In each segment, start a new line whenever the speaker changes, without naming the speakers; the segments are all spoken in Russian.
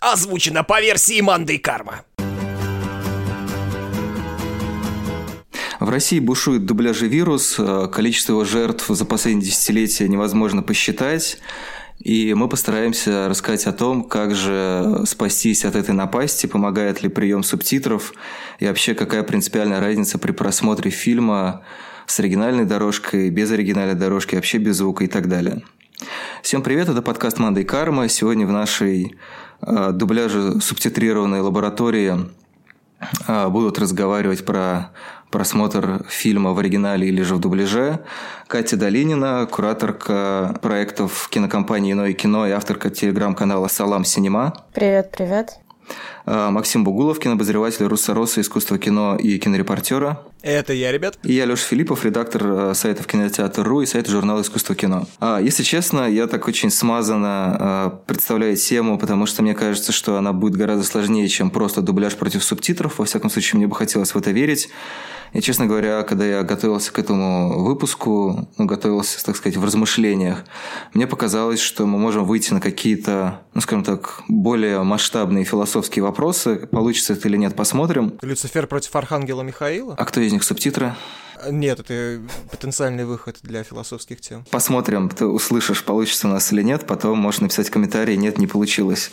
Озвучено по версии Манды Карма.
В России бушует дубляжный вирус, э, количество его жертв за последние десятилетия невозможно посчитать. И мы постараемся рассказать о том, как же спастись от этой напасти, помогает ли прием субтитров и вообще какая принципиальная разница при просмотре фильма с оригинальной дорожкой, без оригинальной дорожки, вообще без звука и так далее. Всем привет, это подкаст «Манда и карма». Сегодня в нашей э, дубляже субтитрированной лаборатории э, будут разговаривать про просмотр фильма в оригинале или же в дубляже. Катя Долинина, кураторка проектов кинокомпании «Иное кино» и авторка телеграм-канала «Салам Синема».
Привет, привет.
А, Максим Бугулов, кинобозреватель Руссороса, искусства кино и кинорепортера.
Это я, ребят.
И я, Леша Филиппов, редактор э, сайтов кинотеатр.ру и сайта журнала «Искусство кино». А, если честно, я так очень смазанно а, представляю тему, потому что мне кажется, что она будет гораздо сложнее, чем просто дубляж против субтитров. Во всяком случае, мне бы хотелось в это верить. И, честно говоря, когда я готовился к этому выпуску, ну, готовился, так сказать, в размышлениях, мне показалось, что мы можем выйти на какие-то, ну, скажем так, более масштабные философские вопросы. Получится это или нет, посмотрим.
Люцифер против Архангела Михаила?
А кто из них субтитры?
Нет, это потенциальный выход для философских тем.
Посмотрим, ты услышишь, получится у нас или нет. Потом можешь написать комментарий, нет, не получилось.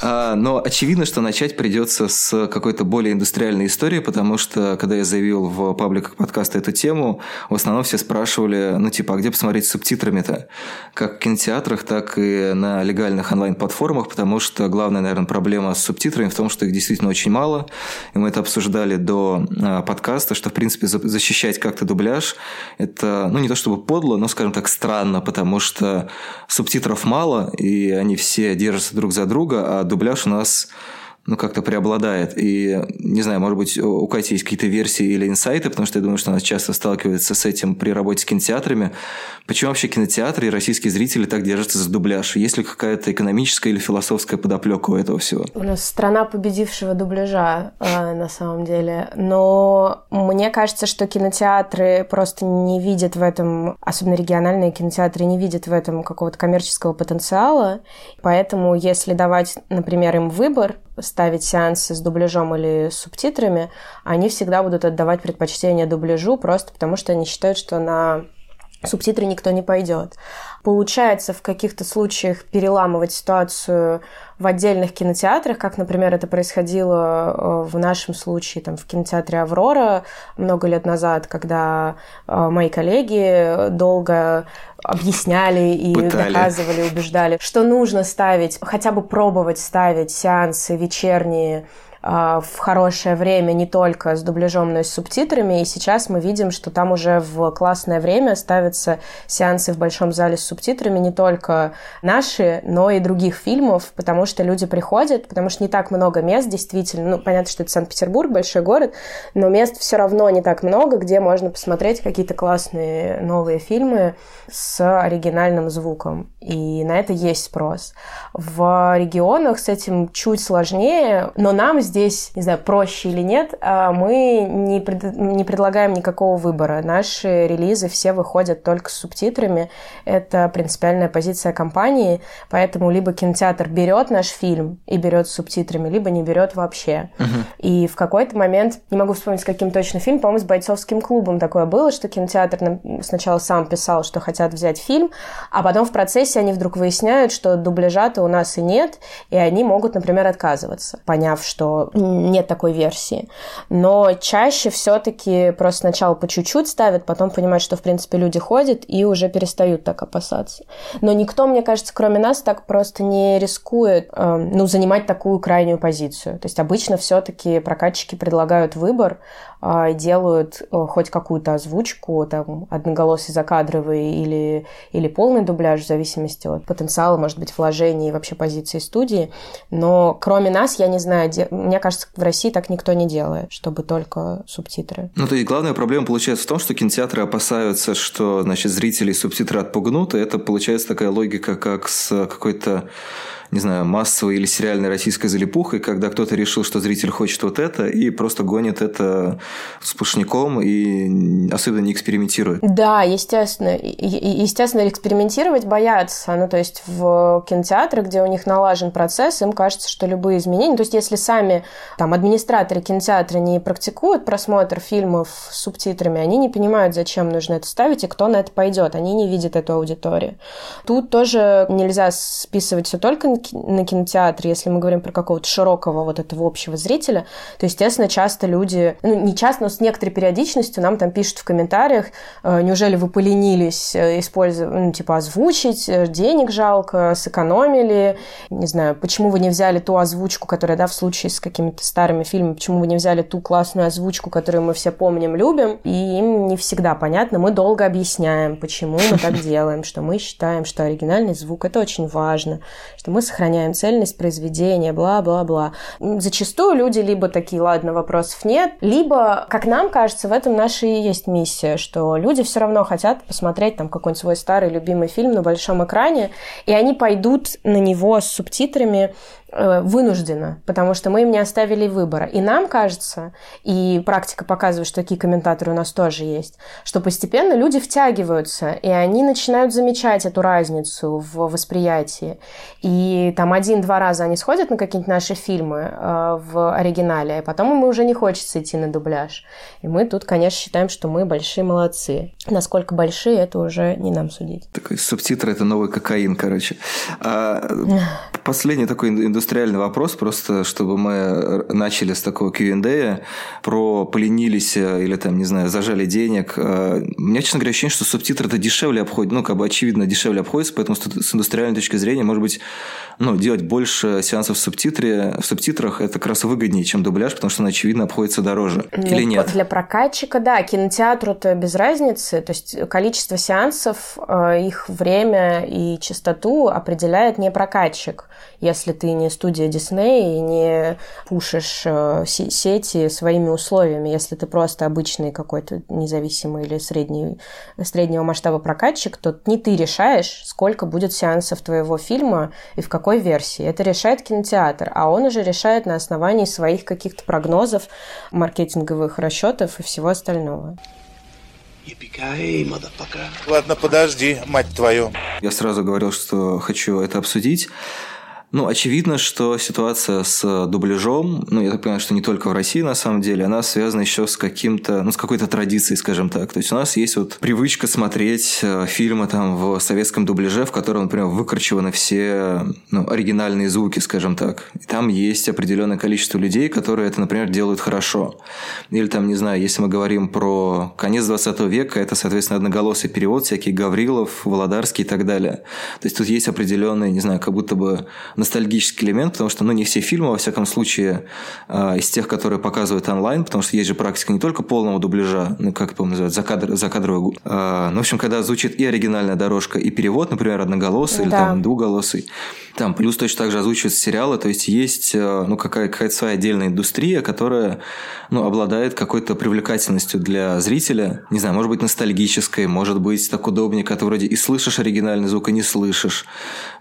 А, но очевидно, что начать придется с какой-то более индустриальной истории, потому что, когда я заявил в пабликах подкаста эту тему, в основном все спрашивали, ну, типа, а где посмотреть с субтитрами-то? Как в кинотеатрах, так и на легальных онлайн-платформах, потому что главная, наверное, проблема с субтитрами в том, что их действительно очень мало. И мы это обсуждали до а, подкаста, что, в принципе, защищать как-то дубляж – это, ну, не то чтобы подло, но, скажем так, странно, потому что субтитров мало, и они все держатся друг за друга, а дубляж у нас ну, как-то преобладает. И, не знаю, может быть, у Кати есть какие-то версии или инсайты, потому что я думаю, что она часто сталкивается с этим при работе с кинотеатрами. Почему вообще кинотеатры и российские зрители так держатся за дубляж? Есть ли какая-то экономическая или философская подоплека у этого всего?
У нас страна победившего дубляжа, э, на самом деле. Но мне кажется, что кинотеатры просто не видят в этом, особенно региональные кинотеатры, не видят в этом какого-то коммерческого потенциала. Поэтому, если давать, например, им выбор, ставить сеансы с дубляжом или субтитрами, они всегда будут отдавать предпочтение дубляжу просто потому, что они считают, что на субтитры никто не пойдет. Получается в каких-то случаях переламывать ситуацию в отдельных кинотеатрах, как, например, это происходило э, в нашем случае там, в кинотеатре «Аврора» много лет назад, когда э, мои коллеги долго объясняли и Пытали. доказывали, убеждали, что нужно ставить, хотя бы пробовать ставить сеансы вечерние в хорошее время не только с дубляжом, но и с субтитрами. И сейчас мы видим, что там уже в классное время ставятся сеансы в большом зале с субтитрами не только наши, но и других фильмов, потому что люди приходят, потому что не так много мест действительно. Ну, понятно, что это Санкт-Петербург, большой город, но мест все равно не так много, где можно посмотреть какие-то классные новые фильмы с оригинальным звуком. И на это есть спрос. В регионах с этим чуть сложнее, но нам здесь, не знаю, проще или нет, а мы не, пред, не предлагаем никакого выбора. Наши релизы все выходят только с субтитрами. Это принципиальная позиция компании, поэтому либо кинотеатр берет наш фильм и берет с субтитрами, либо не берет вообще. Uh-huh. И в какой-то момент, не могу вспомнить, каким точно фильм, по-моему, с бойцовским клубом такое было, что кинотеатр сначала сам писал, что хотят взять фильм, а потом в процессе они вдруг выясняют, что дубляжа-то у нас и нет, и они могут, например, отказываться, поняв, что нет такой версии. Но чаще все-таки просто сначала по чуть-чуть ставят, потом понимают, что, в принципе, люди ходят и уже перестают так опасаться. Но никто, мне кажется, кроме нас, так просто не рискует э, ну, занимать такую крайнюю позицию. То есть обычно все-таки прокатчики предлагают выбор, делают э, хоть какую-то озвучку, там, одноголосый закадровый или, или полный дубляж, в зависимости от потенциала, может быть, вложений и вообще позиции студии. Но кроме нас, я не знаю, мне кажется, в России так никто не делает, чтобы только субтитры.
Ну, то есть главная проблема получается в том, что кинотеатры опасаются, что, значит, зрители субтитры отпугнут, и это получается такая логика, как с какой-то не знаю, массовой или сериальной российской залипухой, когда кто-то решил, что зритель хочет вот это, и просто гонит это сплошняком и особенно не экспериментирует.
Да, естественно. Естественно, экспериментировать боятся. Ну, то есть в кинотеатрах, где у них налажен процесс, им кажется, что любые изменения... То есть если сами там администраторы кинотеатра не практикуют просмотр фильмов с субтитрами, они не понимают, зачем нужно это ставить и кто на это пойдет. Они не видят эту аудиторию. Тут тоже нельзя списывать все только на кинотеатр, если мы говорим про какого-то широкого вот этого общего зрителя, то, естественно, часто люди, ну, не часто, но с некоторой периодичностью нам там пишут в комментариях, э, неужели вы поленились э, использовать, ну, типа, озвучить, э, денег жалко, сэкономили, не знаю, почему вы не взяли ту озвучку, которая, да, в случае с какими-то старыми фильмами, почему вы не взяли ту классную озвучку, которую мы все помним, любим, и им не всегда понятно. Мы долго объясняем, почему мы так делаем, что мы считаем, что оригинальный звук – это очень важно, что мы сохраняем цельность произведения, бла-бла-бла. Зачастую люди либо такие, ладно, вопросов нет, либо, как нам кажется, в этом наша и есть миссия, что люди все равно хотят посмотреть там какой-нибудь свой старый любимый фильм на большом экране, и они пойдут на него с субтитрами Э, вынужденно, потому что мы им не оставили выбора. И нам кажется, и практика показывает, что такие комментаторы у нас тоже есть, что постепенно люди втягиваются, и они начинают замечать эту разницу в восприятии. И там один-два раза они сходят на какие-нибудь наши фильмы э, в оригинале, а потом им уже не хочется идти на дубляж. И мы тут, конечно, считаем, что мы большие молодцы. Насколько большие, это уже не нам судить.
Такой субтитры – это новый кокаин, короче. А, последний такой индустриальный вопрос, просто чтобы мы начали с такого Q&A про поленились э, или там, не знаю, зажали денег. Э, у меня, честно говоря, ощущение, что субтитры это дешевле обходит, ну, как бы очевидно дешевле обходится, поэтому с индустриальной точки зрения, может быть, ну, делать больше сеансов в субтитре, в субтитрах это как раз выгоднее, чем дубляж, потому что он, очевидно, обходится дороже. Ну, Или нет?
Для прокатчика, да, кинотеатру-то без разницы. То есть количество сеансов, э, их время и частоту определяет не прокатчик. Если ты не студия Дисней и не пушишь э, сети своими условиями, если ты просто обычный какой-то независимый или средний, среднего масштаба прокатчик, то не ты решаешь, сколько будет сеансов твоего фильма и в какой какой версии. Это решает кинотеатр, а он уже решает на основании своих каких-то прогнозов, маркетинговых расчетов и всего остального.
Ладно, подожди, мать твою.
Я сразу говорил, что хочу это обсудить. Ну, очевидно, что ситуация с дубляжом, ну, я так понимаю, что не только в России, на самом деле, она связана еще с каким-то, ну, с какой-то традицией, скажем так. То есть у нас есть вот привычка смотреть э, фильмы там в советском дубляже, в котором, например, выкорчеваны все ну, оригинальные звуки, скажем так. И там есть определенное количество людей, которые это, например, делают хорошо. Или там, не знаю, если мы говорим про конец 20 века, это, соответственно, одноголосый перевод, всякие Гаврилов, Володарский и так далее. То есть тут есть определенный, не знаю, как будто бы ностальгический элемент, потому что, ну, не все фильмы, во всяком случае, э, из тех, которые показывают онлайн, потому что есть же практика не только полного дубляжа, ну, как это называют, закадр, закадровый. Э, ну, в общем, когда звучит и оригинальная дорожка, и перевод, например, одноголосый да. или там двуголосый, там плюс точно так же озвучиваются сериалы, то есть есть, э, ну, какая- какая-то своя отдельная индустрия, которая, ну, обладает какой-то привлекательностью для зрителя, не знаю, может быть, ностальгической, может быть, так удобнее, когда ты вроде и слышишь оригинальный звук, и не слышишь.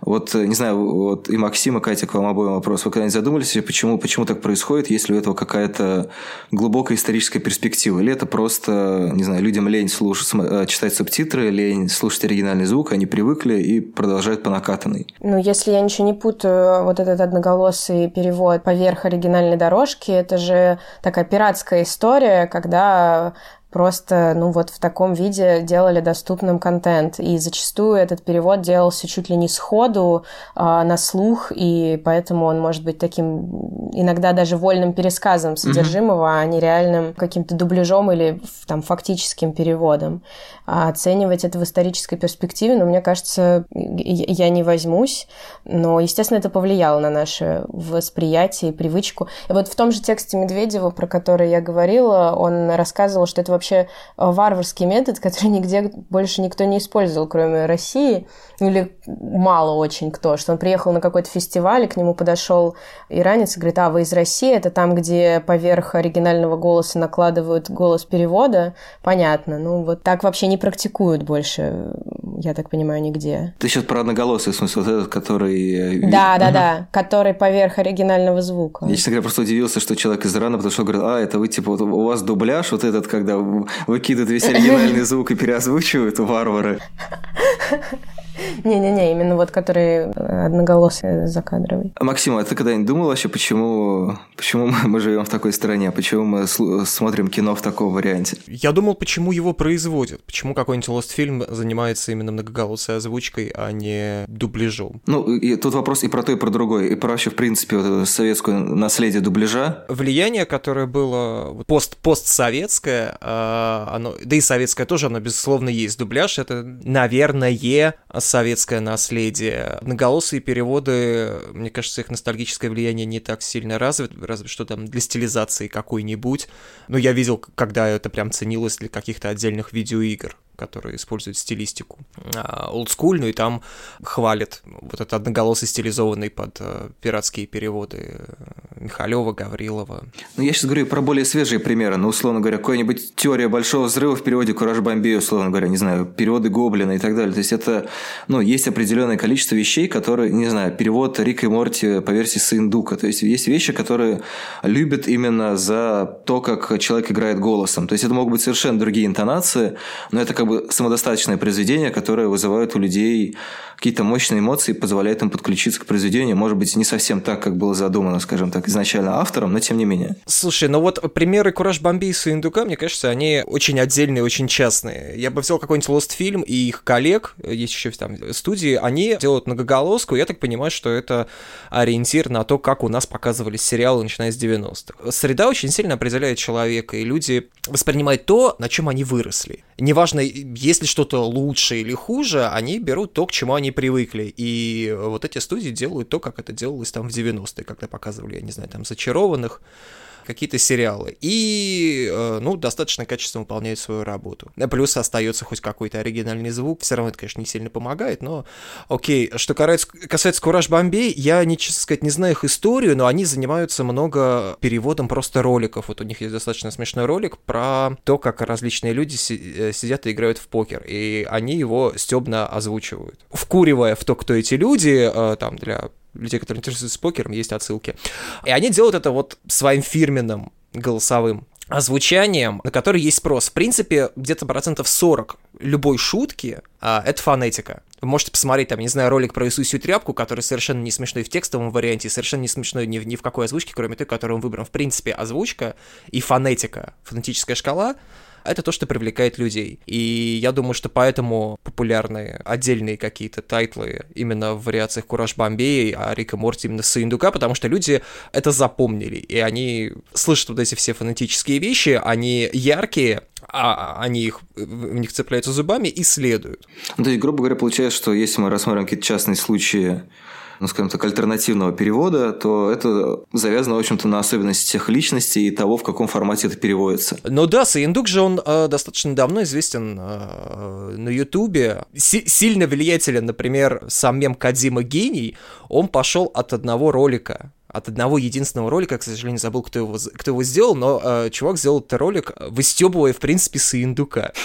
Вот, не знаю, вот и Максим, и Катя, к вам обоим вопрос. Вы когда-нибудь задумались, почему, почему так происходит, если у этого какая-то глубокая историческая перспектива? Или это просто, не знаю, людям лень слушать, э, читать субтитры, лень слушать оригинальный звук, они привыкли и продолжают по накатанной?
Ну, если я ничего не путаю, вот этот одноголосый перевод поверх оригинальной дорожки, это же такая пиратская история, когда просто, ну вот в таком виде делали доступным контент. И зачастую этот перевод делался чуть ли не сходу, а, на слух, и поэтому он может быть таким иногда даже вольным пересказом содержимого, mm-hmm. а не реальным каким-то дубляжом или там фактическим переводом. А оценивать это в исторической перспективе, ну, мне кажется, я не возьмусь, но, естественно, это повлияло на наше восприятие и привычку. И вот в том же тексте Медведева, про который я говорила, он рассказывал, что это вообще э, варварский метод, который нигде больше никто не использовал, кроме России, или мало очень кто, что он приехал на какой-то фестиваль, и к нему подошел иранец и говорит, а вы из России, это там, где поверх оригинального голоса накладывают голос перевода, понятно, ну вот так вообще не практикуют больше я так понимаю, нигде.
Ты сейчас про одноголосый, в смысле, вот этот, который... э,
Да, да, да, который поверх оригинального звука.
Я, честно говоря, просто удивился, что человек из Ирана, потому что говорит, а, это вы, типа, вот у вас дубляж, вот этот, когда выкидывают весь оригинальный звук и переозвучивают, варвары.
Не-не-не, именно вот который э, одноголосый закадровый.
А, Максим, а ты когда-нибудь думал вообще, почему, почему мы, живем в такой стране, почему мы смотрим кино в таком варианте?
Я думал, почему его производят, почему какой-нибудь Lost фильм занимается именно многоголосой озвучкой, а не дубляжом.
Ну, и тут вопрос и про то, и про другое, и про вообще, в принципе, вот это советское наследие дубляжа.
Влияние, которое было пост постсоветское, а, оно, да и советское тоже, оно безусловно есть. Дубляж это, наверное, советское наследие. Многоголосые переводы, мне кажется, их ностальгическое влияние не так сильно развито, разве что там для стилизации какой-нибудь. Но я видел, когда это прям ценилось для каких-то отдельных видеоигр которые используют стилистику а, олдскульную, и там хвалят вот этот одноголосый стилизованный под э, пиратские переводы э, Михалева, Гаврилова.
Ну, я сейчас говорю про более свежие примеры. Ну, условно говоря, какая-нибудь теория большого взрыва в переводе Кураж Бомбей, условно говоря, не знаю, переводы Гоблина и так далее. То есть это, ну, есть определенное количество вещей, которые, не знаю, перевод Рика и Морти по версии Сындука. То есть есть вещи, которые любят именно за то, как человек играет голосом. То есть это могут быть совершенно другие интонации, но это как бы самодостаточное произведение, которое вызывает у людей какие-то мощные эмоции, позволяет им подключиться к произведению. Может быть, не совсем так, как было задумано, скажем так, изначально автором, но тем не менее.
Слушай, ну вот примеры Кураж Бомбей и Суиндука, мне кажется, они очень отдельные, очень частные. Я бы взял какой-нибудь Lost фильм и их коллег, есть еще там студии, они делают многоголоску, я так понимаю, что это ориентир на то, как у нас показывались сериалы, начиная с 90-х. Среда очень сильно определяет человека, и люди воспринимают то, на чем они выросли. Неважно, есть ли что-то лучше или хуже, они берут то, к чему они привыкли. И вот эти студии делают то, как это делалось там в 90-е, когда показывали, я не знаю, там «Зачарованных», какие-то сериалы. И, э, ну, достаточно качественно выполняют свою работу. Э, Плюс остается хоть какой-то оригинальный звук. Все равно это, конечно, не сильно помогает, но окей. Что касается, Кураж Бомбей, я, не, честно сказать, не знаю их историю, но они занимаются много переводом просто роликов. Вот у них есть достаточно смешной ролик про то, как различные люди э, сидят и играют в покер. И они его стебно озвучивают. Вкуривая в то, кто эти люди, там, для людей, которые интересуются покером, есть отсылки. И они делают это вот своим фирменным голосовым озвучанием, на который есть спрос. В принципе, где-то процентов 40 любой шутки а, это фонетика. Вы можете посмотреть, там, не знаю, ролик про Иисусию тряпку, который совершенно не смешной в текстовом варианте, совершенно не смешной ни, в- ни в какой озвучке, кроме той, которую он выбран. В принципе, озвучка и фонетика, фонетическая шкала это то, что привлекает людей. И я думаю, что поэтому популярны отдельные какие-то тайтлы именно в вариациях Кураж Бомбей, а Рик и Морти именно Сыендука, потому что люди это запомнили, и они слышат вот эти все фонетические вещи, они яркие, а они их, в них цепляются зубами и следуют.
Ну, то есть, грубо говоря, получается, что если мы рассмотрим какие-то частные случаи, ну, скажем так, альтернативного перевода, то это завязано, в общем-то, на особенностях личности и того, в каком формате это переводится.
Но да, Саиндук же он э, достаточно давно известен э, на Ютубе. Си- сильно влиятелен, например, сам мем Кадима Гений. Он пошел от одного ролика. От одного единственного ролика, к сожалению, забыл, кто его, кто его сделал, но э, чувак сделал этот ролик, выстебывая, в принципе, Саиндука.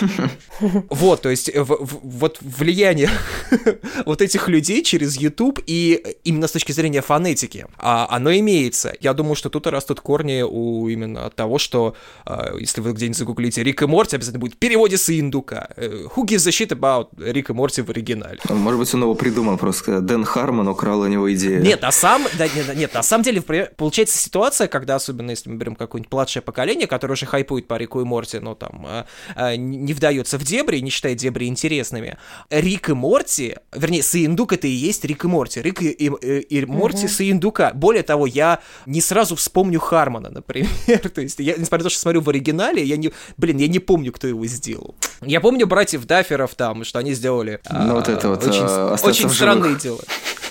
Вот, то есть э, в- в- вот влияние вот этих людей через YouTube и именно с точки зрения фонетики, а, оно имеется. Я думаю, что тут и растут корни у именно того, что а, если вы где-нибудь загуглите Рик и Морти, обязательно будет в переводе с индука. Э, Who gives a shit about Рик и Морти в оригинале?
Может быть, он его придумал просто. Дэн Хармон украл у него идею.
Нет, на самом, да, нет, нет, на самом деле получается ситуация, когда особенно если мы берем какое-нибудь младшее поколение, которое уже хайпует по Рику и Морти, но там а, а, не вдается в дебри, не считает дебри интересными. Рик и Морти, вернее, Саиндук это и есть Рик и Морти. Рик и, и, и- и Морти Саиндука. Более того, я не сразу вспомню Хармона, например. То есть, я, несмотря на то, что смотрю в оригинале, я не, блин, я не помню, кто его сделал. Я помню братьев Дафферов там, что они сделали.
Ну, вот это вот,
очень,
а, «Остаться
очень
в живых».
странные дела.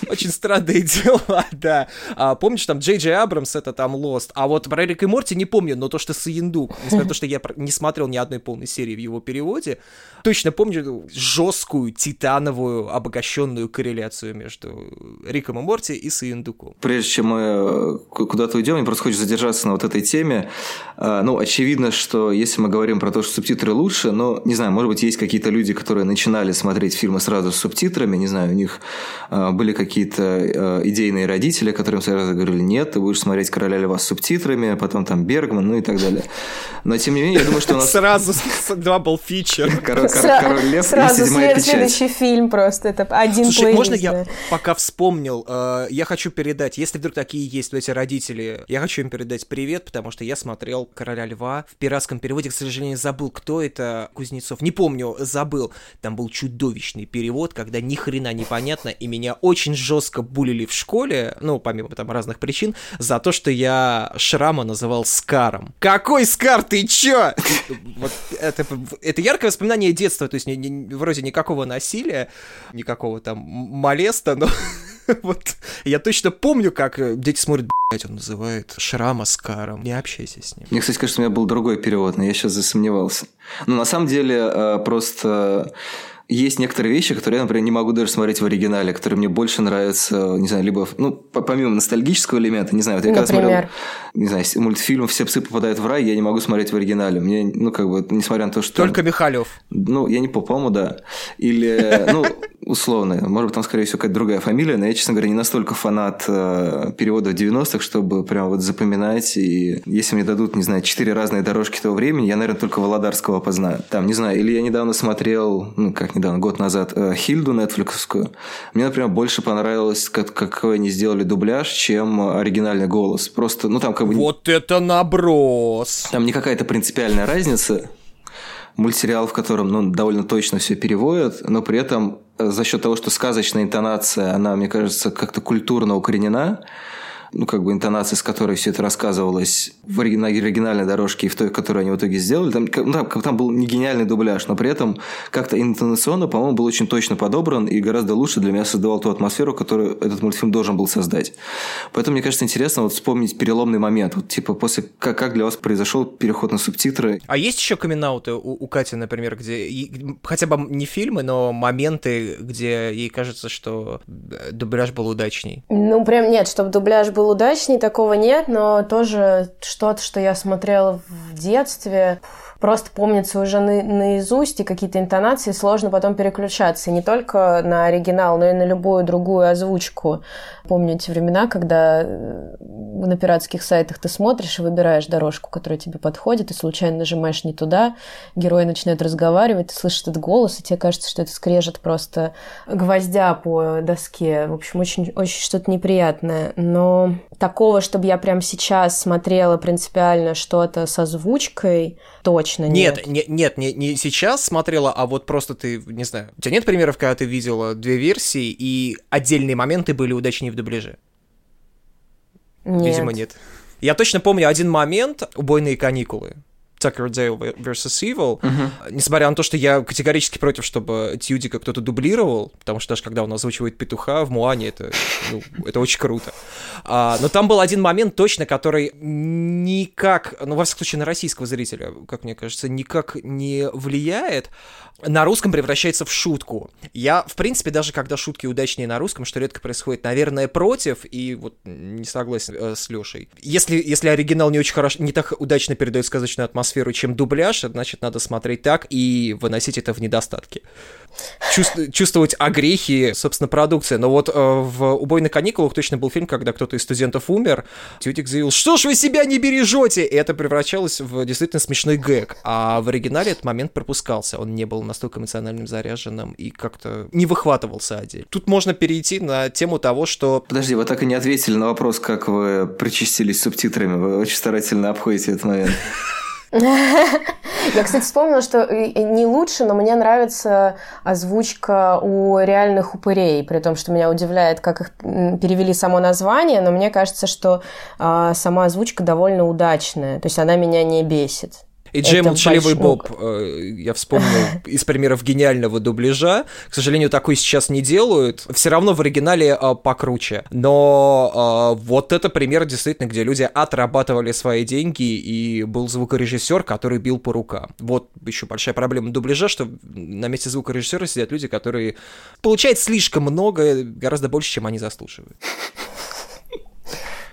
Очень странные дела, да. А, помню помнишь, там Джей Джей Абрамс это там Lost, а вот про Рик и Морти не помню, но то, что Саиндук, несмотря на то, что я не смотрел ни одной полной серии в его переводе, точно помню жесткую, титановую, обогащенную корреляцию между Риком и Морти и Саиндуком.
Прежде чем мы э, куда-то уйдем, мне просто хочется задержаться на вот этой теме. А, ну, очевидно, что если мы говорим про то, что субтитры лучше, но, не знаю, может быть, есть какие-то люди, которые начинали смотреть фильмы сразу с субтитрами, не знаю, у них а, были какие-то э, идейные родители, которым сразу говорили, нет, ты будешь смотреть «Короля льва» с субтитрами, потом там Бергман, ну и так далее. Но, тем не менее, я думаю, что у нас...
Сразу double feature.
Король лев
Сразу следующий фильм просто, это один
Слушай, можно я пока вспомнил, э, я хочу передать, если вдруг такие есть эти родители, я хочу им передать привет, потому что я смотрел «Короля льва» в пиратском переводе, к сожалению, забыл, кто это, Кузнецов, не помню, забыл. Там был чудовищный перевод, когда ни хрена непонятно, и меня очень жестко булили в школе, ну, помимо там разных причин, за то, что я Шрама называл Скаром. Какой Скар, ты чё? Вот это, это яркое воспоминание детства, то есть не, не, вроде никакого насилия, никакого там молеста, но вот я точно помню, как э, дети смотрят, блядь, он называет Шрама Скаром. Не общайся с ним.
Мне, кстати, кажется, у меня был другой перевод, но я сейчас засомневался. Ну, на самом деле, э, просто есть некоторые вещи, которые я, например, не могу даже смотреть в оригинале, которые мне больше нравятся, не знаю, либо, ну, помимо ностальгического элемента, не знаю, вот я
Например?
когда смотрел, не знаю, мультфильм «Все псы попадают в рай», я не могу смотреть в оригинале. Мне, ну, как бы, несмотря на то, что...
Только Михалев.
Ну, я не помню, по-моему, да. Или, ну, условно, может быть, там, скорее всего, какая-то другая фамилия, но я, честно говоря, не настолько фанат э, переводов 90-х, чтобы прям вот запоминать. И если мне дадут, не знаю, четыре разные дорожки того времени, я, наверное, только Володарского познаю. Там, не знаю, или я недавно смотрел, ну, как недавно, год назад, э, Хильду нетфликсовскую. Мне, например, больше понравилось, как, какой они сделали дубляж, чем оригинальный голос. Просто, ну, там как бы...
Вот это наброс!
Там не какая-то принципиальная разница мультсериал, в котором ну, довольно точно все переводят, но при этом э, за счет того, что сказочная интонация, она, мне кажется, как-то культурно укоренена, ну, как бы интонация, с которой все это рассказывалось в оригинальной дорожке и в той, которую они в итоге сделали, там, ну, там, там был не гениальный дубляж, но при этом как-то интонационно, по-моему, был очень точно подобран и гораздо лучше для меня создавал ту атмосферу, которую этот мультфильм должен был создать. Поэтому, мне кажется, интересно вот вспомнить переломный момент. Вот, типа, после как, как для вас произошел переход на субтитры.
А есть еще камин у, у Кати, например, где и, хотя бы не фильмы, но моменты, где ей кажется, что э, дубляж был удачней?
Ну, прям нет, чтобы дубляж был был удачней, такого нет, но тоже что-то, что я смотрела в детстве, просто помнится уже на, наизусть, и какие-то интонации сложно потом переключаться. И не только на оригинал, но и на любую другую озвучку. Помню эти времена, когда э, на пиратских сайтах ты смотришь и выбираешь дорожку, которая тебе подходит, и случайно нажимаешь не туда, герой начинает разговаривать, ты слышишь этот голос, и тебе кажется, что это скрежет просто гвоздя по доске. В общем, очень, очень что-то неприятное. Но такого, чтобы я прям сейчас смотрела принципиально что-то с озвучкой, точно
нет. Нет, не, нет, не, не сейчас смотрела, а вот просто ты, не знаю, у тебя нет примеров, когда ты видела две версии, и отдельные моменты были удачнее в дубляже?
Нет.
Видимо, нет. Я точно помню один момент «Убойные каникулы». Tucker Dale vs. Evil, uh-huh. несмотря на то, что я категорически против, чтобы Тьюдика кто-то дублировал, потому что даже когда он озвучивает петуха в Муане, это, ну, это очень круто. А, но там был один момент точно, который никак, ну, во всяком случае, на российского зрителя, как мне кажется, никак не влияет, на русском превращается в шутку. Я, в принципе, даже когда шутки удачнее на русском, что редко происходит, наверное, против, и вот не согласен э, с Лешей. Если, если оригинал не очень хорошо, не так удачно передает сказочную атмосферу, чем дубляж, значит, надо смотреть так и выносить это в недостатки. Чувств, чувствовать огрехи, собственно, продукции. Но вот э, в «Убойных каникулах» точно был фильм, когда кто-то из студентов умер, Тютик заявил, что ж вы себя не бережете? И это превращалось в действительно смешной гэг. А в оригинале этот момент пропускался. Он не был настолько эмоциональным заряженным и как-то не выхватывался отдельно. Тут можно перейти на тему того, что...
Подожди, вы так и не ответили на вопрос, как вы причастились субтитрами. Вы очень старательно обходите этот момент.
Я, кстати, вспомнила, что не лучше, но мне нравится озвучка у реальных упырей, при том, что меня удивляет, как их перевели само название, но мне кажется, что а, сама озвучка довольно удачная, то есть она меня не бесит.
И Джей Молчаливый Боб, э, я вспомнил из примеров гениального дубляжа. К сожалению, такой сейчас не делают. Все равно в оригинале э, покруче. Но э, вот это пример действительно, где люди отрабатывали свои деньги, и был звукорежиссер, который бил по рукам. Вот еще большая проблема дубляжа, что на месте звукорежиссера сидят люди, которые получают слишком много, гораздо больше, чем они заслуживают.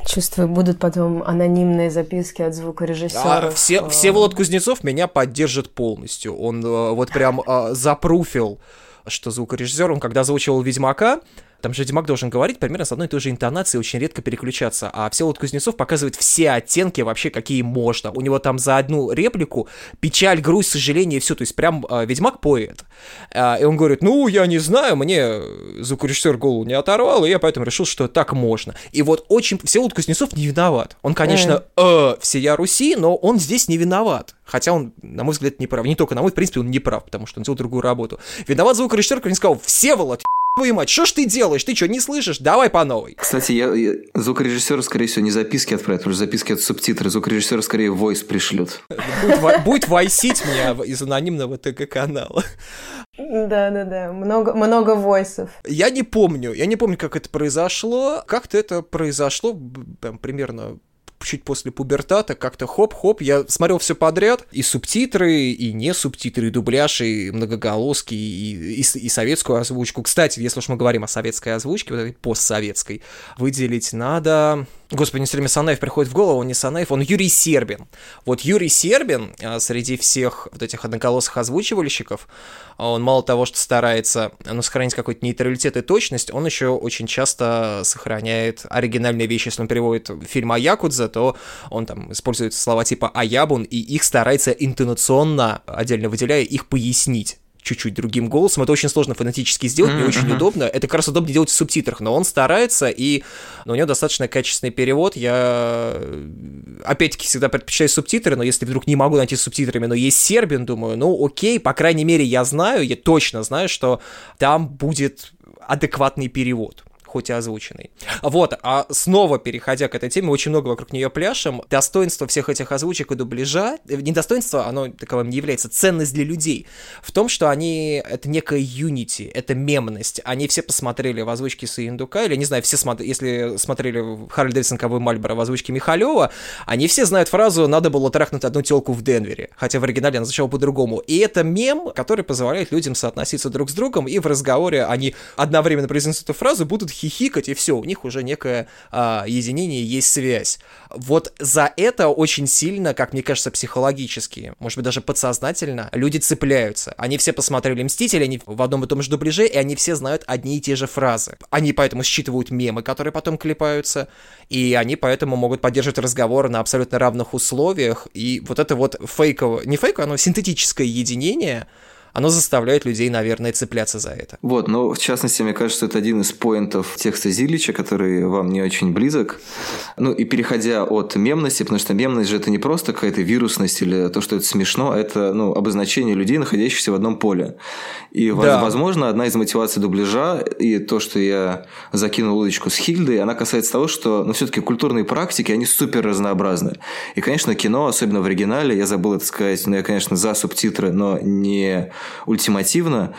Чувствую, будут потом анонимные записки от звукорежиссера.
А, все, Всеволод Кузнецов меня поддержит полностью. Он э, вот прям э, запруфил, что звукорежиссер, он когда озвучивал Ведьмака, там же Ведьмак должен говорить примерно с одной и той же интонацией, очень редко переключаться. А Всеволод Кузнецов показывает все оттенки вообще, какие можно. У него там за одну реплику печаль, грусть, сожаление, все. То есть прям э, Ведьмак поэт. А, и он говорит, ну, я не знаю, мне звукорежиссер голову не оторвал, и я поэтому решил, что так можно. И вот очень... Всеволод Кузнецов не виноват. Он, конечно, э, всея Руси, но он здесь не виноват. Хотя он, на мой взгляд, не прав. Не только на мой, в принципе, он не прав, потому что он делал другую работу. Виноват звукорежиссер, который не сказал, Всеволод, твою мать, что ж ты делаешь? Ты что, не слышишь? Давай по новой.
Кстати, я, я звукорежиссеру, скорее всего, не записки отправят, потому что записки это субтитры. Звукорежиссеру скорее войс пришлют.
Будет, во- будет войсить меня из анонимного ТГ-канала.
Да-да-да, много, много войсов.
Я не помню, я не помню, как это произошло. Как-то это произошло прям примерно чуть после пубертата, как-то хоп-хоп, я смотрел все подряд, и субтитры, и не субтитры, и дубляж, и многоголоски, и, и, и советскую озвучку. Кстати, если уж мы говорим о советской озвучке, вот этой постсоветской, выделить надо... Господи, все время Санаев приходит в голову, он не Санаев, он Юрий Сербин. Вот Юрий Сербин а, среди всех вот этих одноголосых озвучивальщиков, он мало того, что старается ну, сохранить какой-то нейтралитет и точность, он еще очень часто сохраняет оригинальные вещи. Если он переводит фильм о Якудзе, то он там использует слова типа «аябун», и их старается интонационно, отдельно выделяя, их пояснить чуть-чуть другим голосом. Это очень сложно фонетически сделать, не очень удобно. Это как раз удобно делать в субтитрах, но он старается, и ну, у него достаточно качественный перевод. Я, э, опять-таки, всегда предпочитаю субтитры, но если вдруг не могу найти с субтитрами, но есть сербин, думаю, ну окей, по крайней мере, я знаю, я точно знаю, что там будет адекватный перевод хоть и озвученный. Вот, а снова переходя к этой теме, очень много вокруг нее пляшем. Достоинство всех этих озвучек и дубляжа, э, не достоинство, оно таковым не является, ценность для людей в том, что они, это некая юнити, это мемность. Они все посмотрели в озвучке Саиндука, или, не знаю, все смотрели, если смотрели Харли Дэвидсон Ковы Мальборо в озвучке Михалева, они все знают фразу «надо было трахнуть одну телку в Денвере», хотя в оригинале она звучала по-другому. И это мем, который позволяет людям соотноситься друг с другом, и в разговоре они одновременно произнесут эту фразу, будут хихикать, и все, у них уже некое а, единение, есть связь. Вот за это очень сильно, как мне кажется, психологически, может быть, даже подсознательно, люди цепляются. Они все посмотрели «Мстители», они в одном и том же дубляже, и они все знают одни и те же фразы. Они поэтому считывают мемы, которые потом клепаются, и они поэтому могут поддерживать разговоры на абсолютно равных условиях, и вот это вот фейковое, не фейковое, оно синтетическое единение, оно заставляет людей, наверное, цепляться за это.
Вот, но в частности, мне кажется, это один из поинтов текста Зилича, который вам не очень близок. Ну и переходя от мемности, потому что мемность же это не просто какая-то вирусность или то, что это смешно, это ну, обозначение людей, находящихся в одном поле. И,
Да.
возможно, одна из мотиваций дубляжа и то, что я закинул удочку с Хильдой, она касается того, что ну, все-таки культурные практики, они супер разнообразны. И, конечно, кино, особенно в оригинале, я забыл это сказать, но я, конечно, за субтитры, но не ультимативно,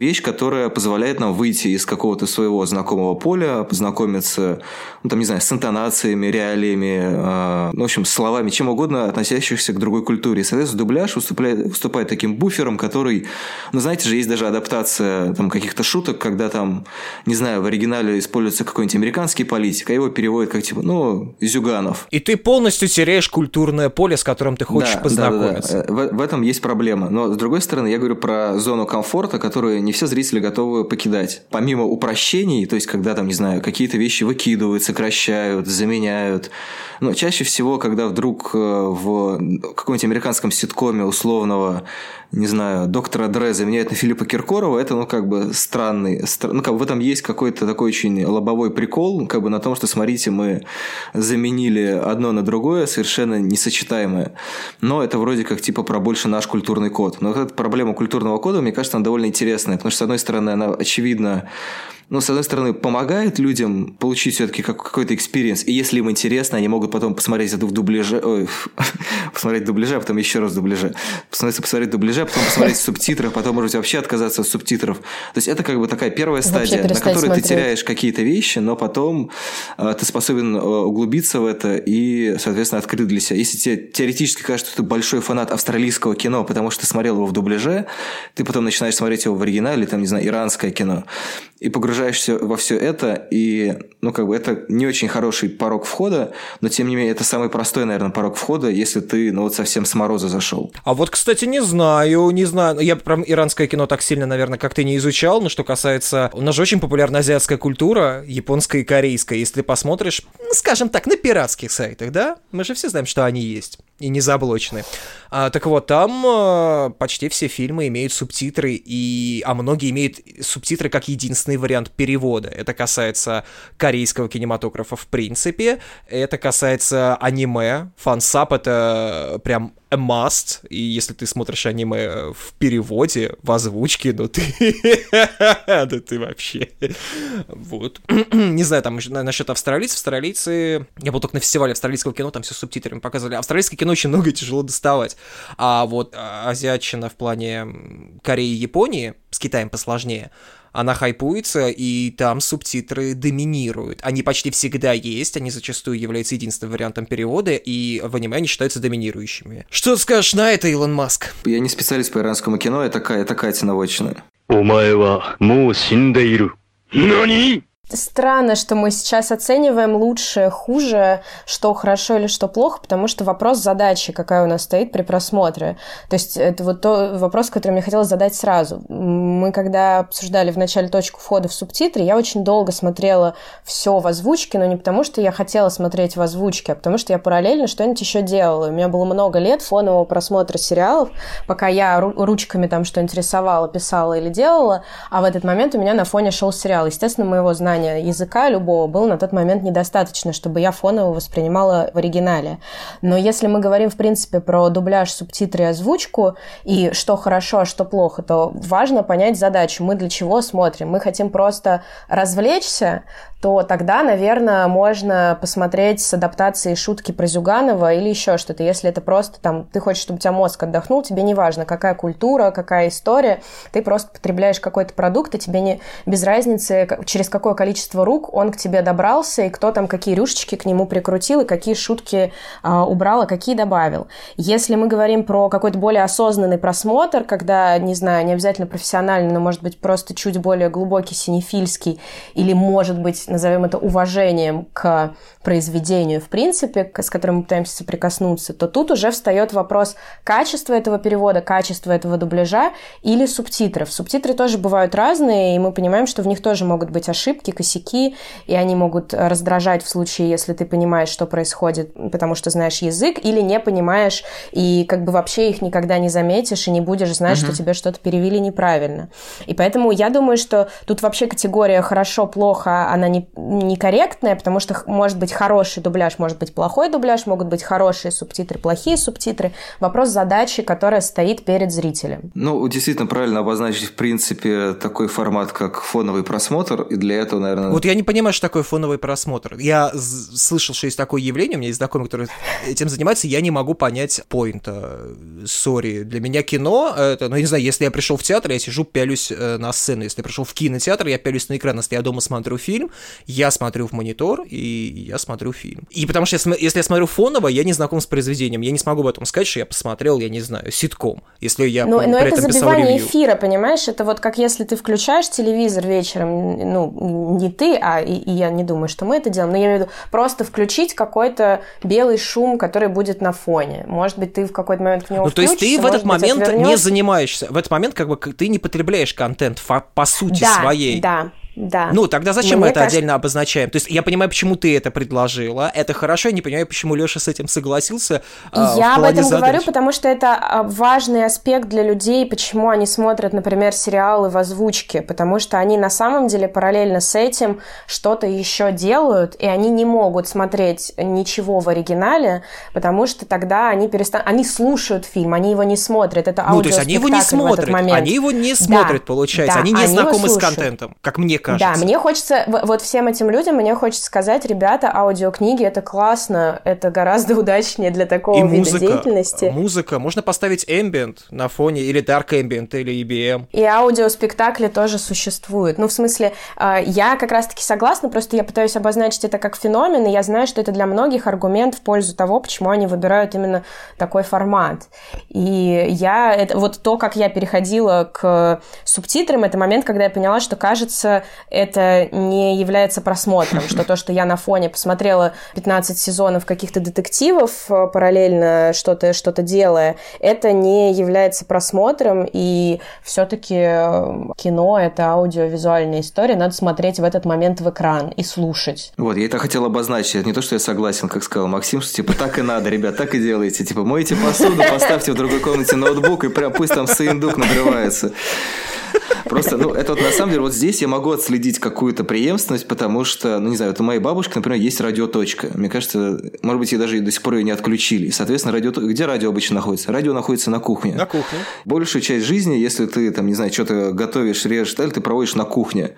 вещь, которая позволяет нам выйти из какого-то своего знакомого поля, познакомиться, ну, там, не знаю, с интонациями, реалиями, э, ну, в общем, словами, чем угодно, относящихся к другой культуре. И, соответственно, дубляж выступает, выступает таким буфером, который, ну, знаете же, есть даже адаптация там каких-то шуток, когда там, не знаю, в оригинале используется какой-нибудь американский политик, а его переводят как типа, ну, Зюганов.
И ты полностью теряешь культурное поле, с которым ты хочешь
Да,
познакомиться.
да, да, да. В, в этом есть проблема. Но, с другой стороны, я говорю про зону комфорта, которую не все зрители готовы покидать. Помимо упрощений, то есть, когда там, не знаю, какие-то вещи выкидывают, сокращают, заменяют. Но чаще всего, когда вдруг э, в каком-нибудь американском ситкоме условного, не знаю, доктора Дре заменяют на Филиппа Киркорова, это, ну, как бы странный. стра- Ну, как бы в этом есть какой-то такой очень лобовой прикол, как бы на том, что, смотрите, мы заменили одно на другое, совершенно несочетаемое. Но это вроде как типа про больше наш культурный код. Но вот эта проблема культурного кода, мне кажется, она довольно интересная, потому что, с одной стороны, она, очевидно, ну, с одной стороны, помогает людям получить все-таки какой-то experience, и если им интересно, они могут потом посмотреть это в дубляже, ой, посмотреть дубляжа, а потом еще раз дубляжа. Посмотреть, посмотреть дубляжа, а потом посмотреть субтитры, потом, может вообще отказаться от субтитров. То есть это как бы такая первая стадия, на которой смотреть. ты теряешь какие-то вещи, но потом э, ты способен э, углубиться в это и, соответственно, открыть для себя. Если тебе теоретически кажется, что ты большой фанат австралийского кино, потому что ты смотрел его в дубляже, ты потом начинаешь смотреть его в оригинале, там, не знаю, иранское кино, и погружаешься во все это, и, ну, как бы это не очень хороший порог входа, но, тем не менее, это самый простой, наверное, порог входа, если ты, ну, вот совсем с мороза зашел.
А вот, кстати, не знаю, не знаю. Я про иранское кино так сильно, наверное, как ты не изучал, но что касается... У нас же очень популярна азиатская культура, японская и корейская. Если посмотришь, ну, скажем так, на пиратских сайтах, да? Мы же все знаем, что они есть и не заблочены. А, так вот, там а, почти все фильмы имеют субтитры, и, а многие имеют субтитры как единственный вариант перевода. Это касается корейского кинематографа в принципе, это касается аниме. Фансап — это прям a must, и если ты смотришь аниме в переводе, в озвучке, ну ты... да ты вообще... вот. Не знаю, там насчет австралийцев, австралийцы... Я был только на фестивале австралийского кино, там все с субтитрами показывали. Австралийское кино очень много тяжело доставать. А вот а, азиатчина в плане Кореи и Японии, с Китаем посложнее, она хайпуется, и там субтитры доминируют. Они почти всегда есть, они зачастую являются единственным вариантом перевода, и в аниме они считаются доминирующими. Что скажешь на это, Илон Маск?
Я не специалист по иранскому кино, это, это Катя Наводчина.
お前はもう死んでいる。何
Странно, что мы сейчас оцениваем лучше, хуже, что хорошо или что плохо, потому что вопрос задачи, какая у нас стоит при просмотре. То есть это вот тот вопрос, который мне хотелось задать сразу. Мы когда обсуждали в начале точку входа в субтитры, я очень долго смотрела все в озвучке, но не потому, что я хотела смотреть в озвучке, а потому что я параллельно что-нибудь еще делала. У меня было много лет фонового просмотра сериалов, пока я ручками там что-нибудь рисовала, писала или делала, а в этот момент у меня на фоне шел сериал. Естественно, моего знания знания языка любого было на тот момент недостаточно, чтобы я фоново воспринимала в оригинале. Но если мы говорим, в принципе, про дубляж, субтитры озвучку, и что хорошо, а что плохо, то важно понять задачу. Мы для чего смотрим? Мы хотим просто развлечься, то тогда, наверное, можно посмотреть с адаптацией шутки про Зюганова или еще что-то. Если это просто там, ты хочешь, чтобы у тебя мозг отдохнул, тебе не важно, какая культура, какая история, ты просто потребляешь какой-то продукт, и тебе не без разницы, через какое количество рук он к тебе добрался, и кто там какие рюшечки к нему прикрутил, и какие шутки а, убрал, а какие добавил. Если мы говорим про какой-то более осознанный просмотр, когда, не знаю, не обязательно профессиональный, но, может быть, просто чуть более глубокий, синефильский, или, может быть, назовем это уважением к произведению, в принципе, с которым мы пытаемся соприкоснуться, то тут уже встает вопрос качества этого перевода, качества этого дубляжа или субтитров. Субтитры тоже бывают разные, и мы понимаем, что в них тоже могут быть ошибки, косяки, и они могут раздражать в случае, если ты понимаешь, что происходит, потому что знаешь язык, или не понимаешь, и как бы вообще их никогда не заметишь, и не будешь знать, uh-huh. что тебе что-то перевели неправильно. И поэтому я думаю, что тут вообще категория хорошо-плохо, она не некорректная, потому что может быть хороший дубляж, может быть плохой дубляж, могут быть хорошие субтитры, плохие субтитры. Вопрос задачи, которая стоит перед зрителем.
Ну, действительно, правильно обозначить, в принципе, такой формат, как фоновый просмотр, и для этого, наверное...
Вот я не понимаю, что такое фоновый просмотр. Я слышал, что есть такое явление, у меня есть знакомый, который этим занимается, я не могу понять поинта. Сори, для меня кино, это, ну, не знаю, если я пришел в театр, я сижу, пялюсь э, на сцену. Если я пришел в кинотеатр, я пялюсь на экран. Если я дома смотрю фильм, я смотрю в монитор, и я смотрю фильм. И потому что если я смотрю фоново, я не знаком с произведением, я не смогу об этом сказать, что я посмотрел, я не знаю, ситком, если я
но, но
это
этом забивание эфира, понимаешь? Это вот как если ты включаешь телевизор вечером, ну, не ты, а и, и я не думаю, что мы это делаем, но я имею в виду просто включить какой-то белый шум, который будет на фоне. Может быть, ты в какой-то момент к нему Ну,
то есть ты в этот момент не занимаешься, в этот момент как бы ты не потребляешь контент по сути
да,
своей.
Да, да.
Ну, тогда зачем Мне мы это кажется... отдельно обозначаем? То есть я понимаю, почему ты это предложила, это хорошо, я не понимаю, почему Леша с этим согласился.
А, я об этом задач. говорю, потому что это а, важный аспект для людей, почему они смотрят, например, сериалы в озвучке, потому что они на самом деле параллельно с этим что-то еще делают, и они не могут смотреть ничего в оригинале, потому что тогда они перестанут, они слушают фильм, они его не смотрят, это
Ну, то есть они его не смотрят, они его не смотрят, да, получается, да, они не они знакомы с контентом, как мне кажется.
Да, мне хочется, вот всем этим людям мне хочется сказать, ребята, аудиокниги это классно, это гораздо удачнее для такого
И
вида
музыка,
деятельности.
музыка, можно поставить ambient на фоне, или dark ambient, или EBM.
И аудиоспектакли тоже существуют. Ну, в смысле, э, я как раз-таки согласна, просто я пытаюсь обозначить это как феномен, и я знаю, что это для многих аргумент в пользу того, почему они выбирают именно такой формат. И я, это, вот то, как я переходила к субтитрам, это момент, когда я поняла, что, кажется, это не является просмотром, что то, что я на фоне посмотрела 15 сезонов каких-то детективов э, параллельно что-то что делая, это не является просмотром, и все-таки кино — это аудиовизуальная история, надо смотреть в этот момент в экран и слушать.
Вот, я это хотел обозначить. Это не то, что я согласен, как сказал Максим, что типа так и надо, ребят, так и делайте. Типа мойте посуду, поставьте в другой комнате ноутбук, и прям пусть там саиндук надрывается. Просто, ну, это вот на самом деле, вот здесь я могу отследить какую-то преемственность, потому что, ну, не знаю, вот у моей бабушки, например, есть радиоточка. Мне кажется, может быть, ей даже до сих пор ее не отключили. Соответственно, радио... где радио обычно находится? Радио находится на кухне.
На кухне.
Большую часть жизни, если ты, там, не знаю, что-то готовишь, режешь, так, ты проводишь на кухне.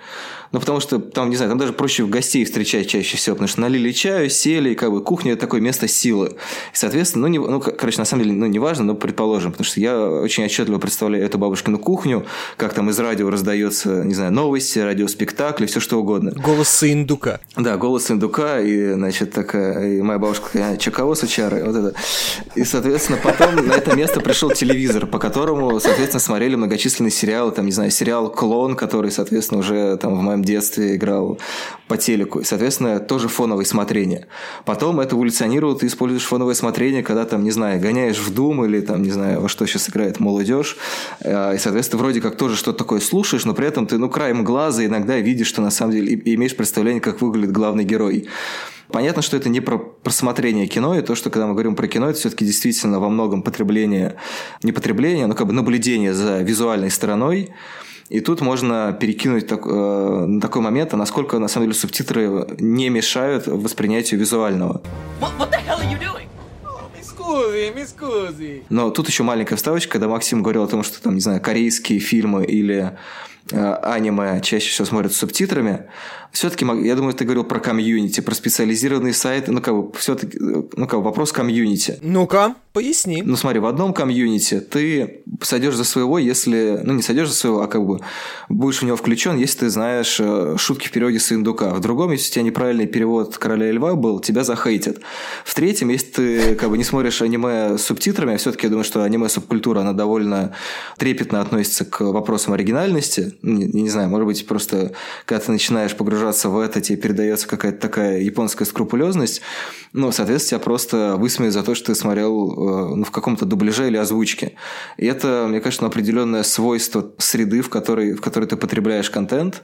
Ну, потому что там, не знаю, там даже проще гостей встречать чаще всего, потому что налили чаю, сели, и как бы кухня – это такое место силы. И, соответственно, ну, не, ну, короче, на самом деле, ну, не важно, но предположим, потому что я очень отчетливо представляю эту бабушкину кухню, как там из радио раздается, не знаю, новости, радиоспектакли, все что угодно.
Голос индука.
Да, голос индука, и, значит, такая, и моя бабушка такая, чаково чары, вот это. И, соответственно, потом на это место пришел телевизор, по которому, соответственно, смотрели многочисленные сериалы, там, не знаю, сериал «Клон», который, соответственно, уже там в моем детстве играл по телеку. И, соответственно, тоже фоновое смотрение. Потом это эволюционирует, ты используешь фоновое смотрение, когда там, не знаю, гоняешь в Doom или там, не знаю, во что сейчас играет молодежь. Э, и, соответственно, вроде как тоже что-то такое слушаешь, но при этом ты, ну, краем глаза иногда видишь, что на самом деле и имеешь представление, как выглядит главный герой. Понятно, что это не про просмотрение кино, и то, что когда мы говорим про кино, это все-таки действительно во многом потребление, не потребление, но как бы наблюдение за визуальной стороной. И тут можно перекинуть так, э, на такой момент, а насколько на самом деле субтитры не мешают воспринятию визуального. What, what Но тут еще маленькая вставочка, когда Максим говорил о том, что там, не знаю, корейские фильмы или э, аниме чаще всего смотрят с субтитрами все-таки, я думаю, ты говорил про комьюнити, про специализированные сайты, ну, как бы, все-таки, ну, как бы, вопрос комьюнити.
Ну-ка, поясни.
Ну, смотри, в одном комьюнити ты сойдешь за своего, если, ну, не сойдешь за своего, а как бы будешь в него включен, если ты знаешь э, шутки в переводе с индука. В другом, если у тебя неправильный перевод «Короля льва» был, тебя захейтят. В третьем, если ты, как бы, не смотришь аниме с субтитрами, а все-таки я думаю, что аниме-субкультура, она довольно трепетно относится к вопросам оригинальности. Не, не знаю, может быть, просто когда ты начинаешь погружаться погружаться в это, тебе передается какая-то такая японская скрупулезность, ну, соответственно, тебя просто высмеют за то, что ты смотрел э, ну, в каком-то дубляже или озвучке. И это, мне кажется, ну, определенное свойство среды, в которой, в которой ты потребляешь контент,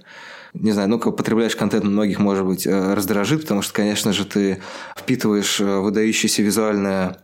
не знаю, ну, как потребляешь контент, многих, может быть, э, раздражит, потому что, конечно же, ты впитываешь э, выдающееся визуальное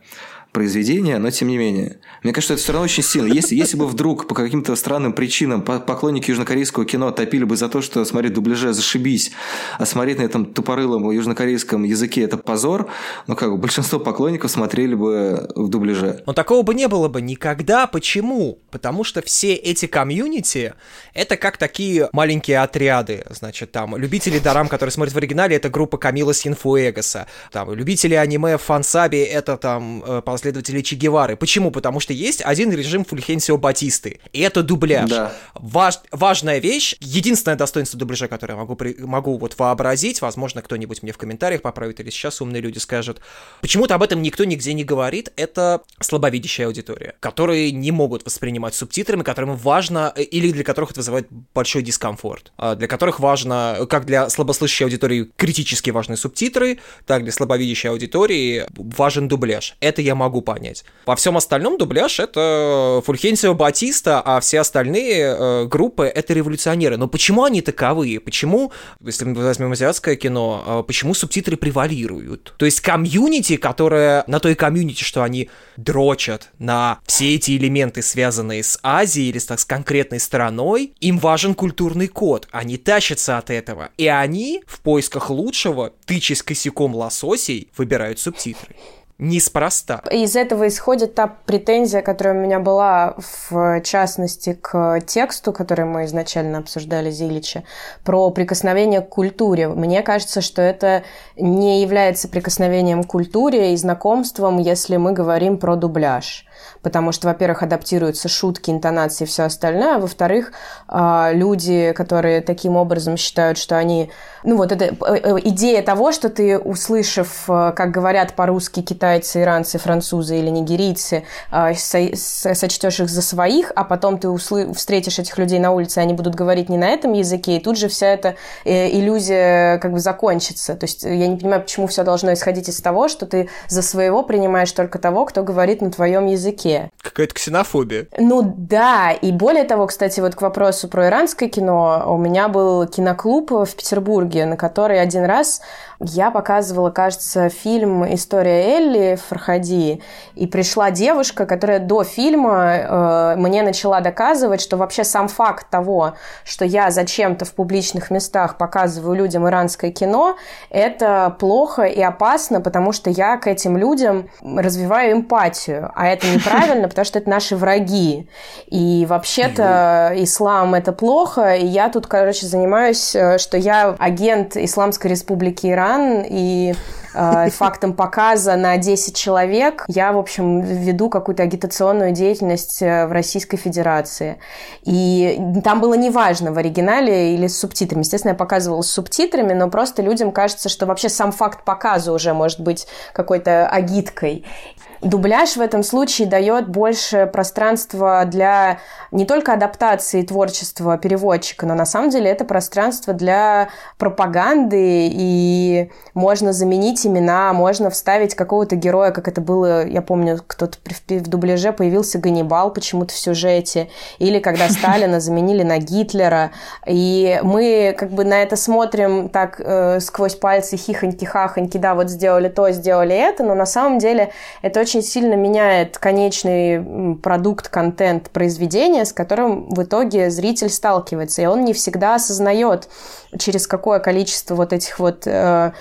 произведение, но тем не менее. Мне кажется, это все равно очень сильно. Если, если бы вдруг по каким-то странным причинам поклонники южнокорейского кино топили бы за то, что смотреть дубляже зашибись, а смотреть на этом тупорылом южнокорейском языке это позор, ну как бы большинство поклонников смотрели бы в дубляже.
Но такого бы не было бы никогда. Почему? Потому что все эти комьюнити это как такие маленькие отряды. Значит, там любители дарам, которые смотрят в оригинале, это группа Камила Синфуэгаса. Там любители аниме фансаби это там последователи Че Гевары. Почему? Потому что есть один режим Фульхенсио Батисты, и это дубляж. Да. Важ, важная вещь, единственное достоинство дубляжа, которое я могу, могу вот вообразить, возможно, кто-нибудь мне в комментариях поправит, или сейчас умные люди скажут, почему-то об этом никто нигде не говорит, это слабовидящая аудитория, которые не могут воспринимать субтитрами, которым важно, э, или для которых это вызывает большой дискомфорт, а для которых важно, как для слабослышащей аудитории критически важны субтитры, так для слабовидящей аудитории важен дубляж. Это я могу могу понять. Во всем остальном дубляж — это Фульхенсио Батиста, а все остальные э, группы — это революционеры. Но почему они таковые? Почему, если мы возьмем азиатское кино, э, почему субтитры превалируют? То есть комьюнити, которое на той комьюнити, что они дрочат на все эти элементы, связанные с Азией или с, с конкретной страной, им важен культурный код. Они тащатся от этого. И они в поисках лучшего, тычась косяком лососей, выбирают субтитры. Неспроста.
Из этого исходит та претензия, которая у меня была, в частности, к тексту, который мы изначально обсуждали Зилича, про прикосновение к культуре. Мне кажется, что это не является прикосновением к культуре и знакомством, если мы говорим про дубляж потому что, во-первых, адаптируются шутки, интонации и все остальное, а во-вторых, а, люди, которые таким образом считают, что они... Ну вот эта э, э, идея того, что ты, услышав, э, как говорят по-русски китайцы, иранцы, французы или нигерийцы, а, сочтешь их за своих, а потом ты услы... встретишь этих людей на улице, они будут говорить не на этом языке, и тут же вся эта иллюзия как бы закончится. То есть я не понимаю, почему все должно исходить из того, что ты за своего принимаешь только того, кто говорит на твоем языке языке.
Какая-то ксенофобия.
Ну да, и более того, кстати, вот к вопросу про иранское кино, у меня был киноклуб в Петербурге, на который один раз я показывала, кажется, фильм «История Элли» в Фархади, и пришла девушка, которая до фильма э, мне начала доказывать, что вообще сам факт того, что я зачем-то в публичных местах показываю людям иранское кино, это плохо и опасно, потому что я к этим людям развиваю эмпатию, а это неправильно, потому что это наши враги. И вообще-то ислам это плохо, и я тут, короче, занимаюсь, э, что я агент Исламской Республики Иран, стран и э, фактом показа на 10 человек я, в общем, веду какую-то агитационную деятельность э, в Российской Федерации. И там было неважно, в оригинале или с субтитрами. Естественно, я показывала с субтитрами, но просто людям кажется, что вообще сам факт показа уже может быть какой-то агиткой. Дубляж в этом случае дает больше пространства для не только адаптации творчества переводчика, но на самом деле это пространство для пропаганды, и можно заменить имена, можно вставить какого-то героя, как это было, я помню, кто-то в дубляже появился Ганнибал почему-то в сюжете, или когда Сталина заменили на Гитлера, и мы как бы на это смотрим так э, сквозь пальцы хихоньки-хахоньки, да, вот сделали то, сделали это, но на самом деле это очень очень сильно меняет конечный продукт, контент произведения, с которым в итоге зритель сталкивается. И он не всегда осознает, через какое количество вот этих вот Э,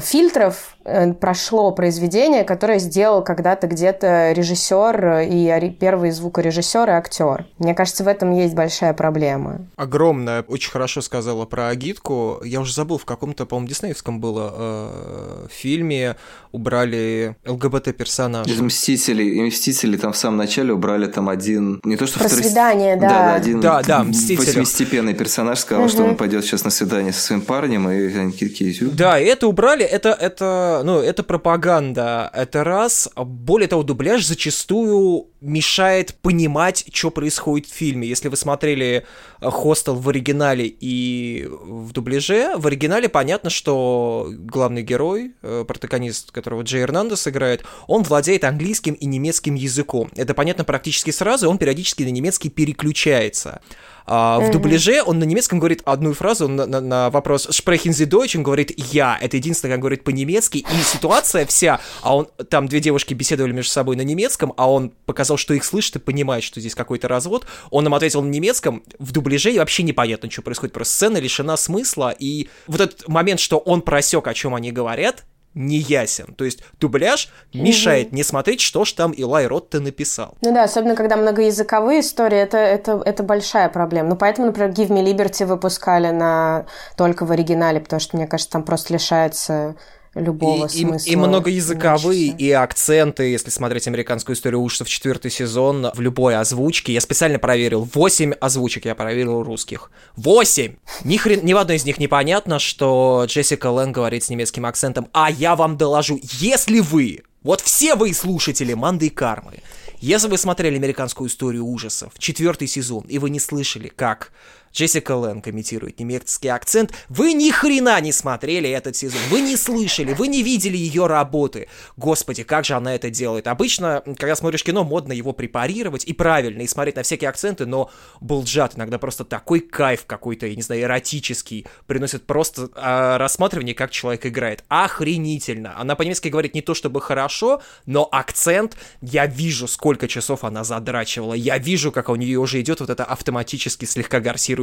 фильтров э, прошло произведение, которое сделал когда-то где-то режиссер и первый звукорежиссер и актер. Мне кажется, в этом есть большая проблема.
Огромная. Очень хорошо сказала про агитку. Я уже забыл, в каком-то, по-моему, диснеевском было э, фильме убрали ЛГБТ-персонажа.
Из «Мстителей». И «Мстители» там в самом начале убрали там один... Не то, что
Про второй... свидание, да. Да, да,
один
да, да,
восьмистепенный персонаж сказал, угу. что он пойдет сейчас на свидание со своим парнем, и они такие...
Да, и это убрали убрали, это, это, ну, это пропаганда, это раз. Более того, дубляж зачастую мешает понимать, что происходит в фильме. Если вы смотрели э, «Хостел» в оригинале и в дубляже, в оригинале понятно, что главный герой, э, протагонист, которого Джей Эрнандес играет, он владеет английским и немецким языком. Это понятно практически сразу, он периодически на немецкий переключается. А, в дубляже он на немецком говорит одну фразу на, на, на вопрос «Sprechen Sie Deutsch?» он говорит «Я». Это единственное, как говорит по-немецки. И ситуация вся, а он, там две девушки беседовали между собой на немецком, а он показал, что их слышит и понимает, что здесь какой-то развод. Он им ответил на немецком, в дубляже и вообще непонятно, что происходит. Просто сцена лишена смысла, и вот этот момент, что он просек, о чем они говорят, не ясен. То есть дубляж мешает угу. не смотреть, что ж там Илай Ротте написал.
Ну да, особенно когда многоязыковые истории, это, это, это большая проблема. Ну поэтому, например, Give Me Liberty выпускали на... только в оригинале, потому что, мне кажется, там просто лишается любого и, смысла.
И, и многоязыковые, и акценты, если смотреть американскую историю ужасов, четвертый сезон, в любой озвучке. Я специально проверил. Восемь озвучек я проверил русских. Восемь! Ни, хрен, ни в одной из них непонятно, что Джессика Лэн говорит с немецким акцентом. А я вам доложу, если вы, вот все вы слушатели Манды и Кармы, если вы смотрели американскую историю ужасов, четвертый сезон, и вы не слышали, как Джессика Лэн комментирует немецкий акцент. Вы ни хрена не смотрели этот сезон, вы не слышали, вы не видели ее работы. Господи, как же она это делает. Обычно, когда смотришь кино, модно его препарировать и правильно, и смотреть на всякие акценты, но Булджат иногда просто такой кайф какой-то, я не знаю, эротический, приносит просто э, рассматривание, как человек играет. Охренительно. Она по-немецки говорит не то чтобы хорошо, но акцент, я вижу, сколько часов она задрачивала, я вижу, как у нее уже идет вот это автоматически слегка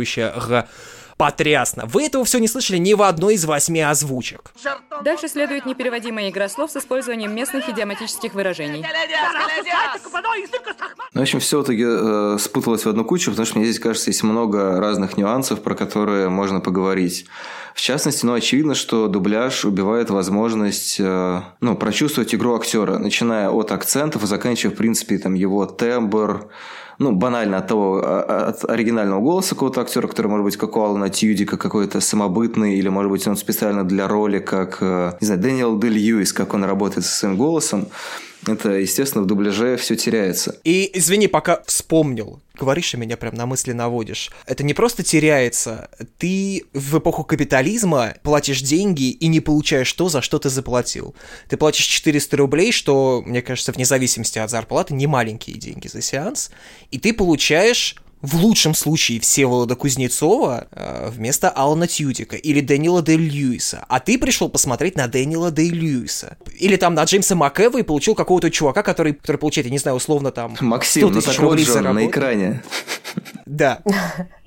г потрясно. Вы этого все не слышали ни в одной из восьми озвучек.
Дальше следует непереводимая игра слов с использованием местных идиоматических выражений.
Ну, в общем, все в итоге э, спуталось в одну кучу, потому что мне здесь кажется, есть много разных нюансов, про которые можно поговорить. В частности, ну, очевидно, что дубляж убивает возможность э, ну, прочувствовать игру актера, начиная от акцентов и заканчивая, в принципе, там, его тембр, ну, банально от того, а, а, от оригинального голоса какого-то актера, который, может быть, как у Алана Тьюдика, какой-то самобытный, или, может быть, он специально для роли, как, э, не знаю, Дэниел Дель Льюис, как он работает со своим голосом это, естественно, в дубляже все теряется.
И, извини, пока вспомнил, говоришь, и меня прям на мысли наводишь. Это не просто теряется, ты в эпоху капитализма платишь деньги и не получаешь то, за что ты заплатил. Ты платишь 400 рублей, что, мне кажется, вне зависимости от зарплаты, не маленькие деньги за сеанс, и ты получаешь в лучшем случае Всеволода Кузнецова э, вместо Алана Тьютика или Дэниела Дэй Льюиса, а ты пришел посмотреть на Дэниела Дэй Льюиса. Или там на Джеймса МакЭва и получил какого-то чувака, который, который получает, я не знаю, условно там
Максим, 100 ну так вот же он на экране.
Да.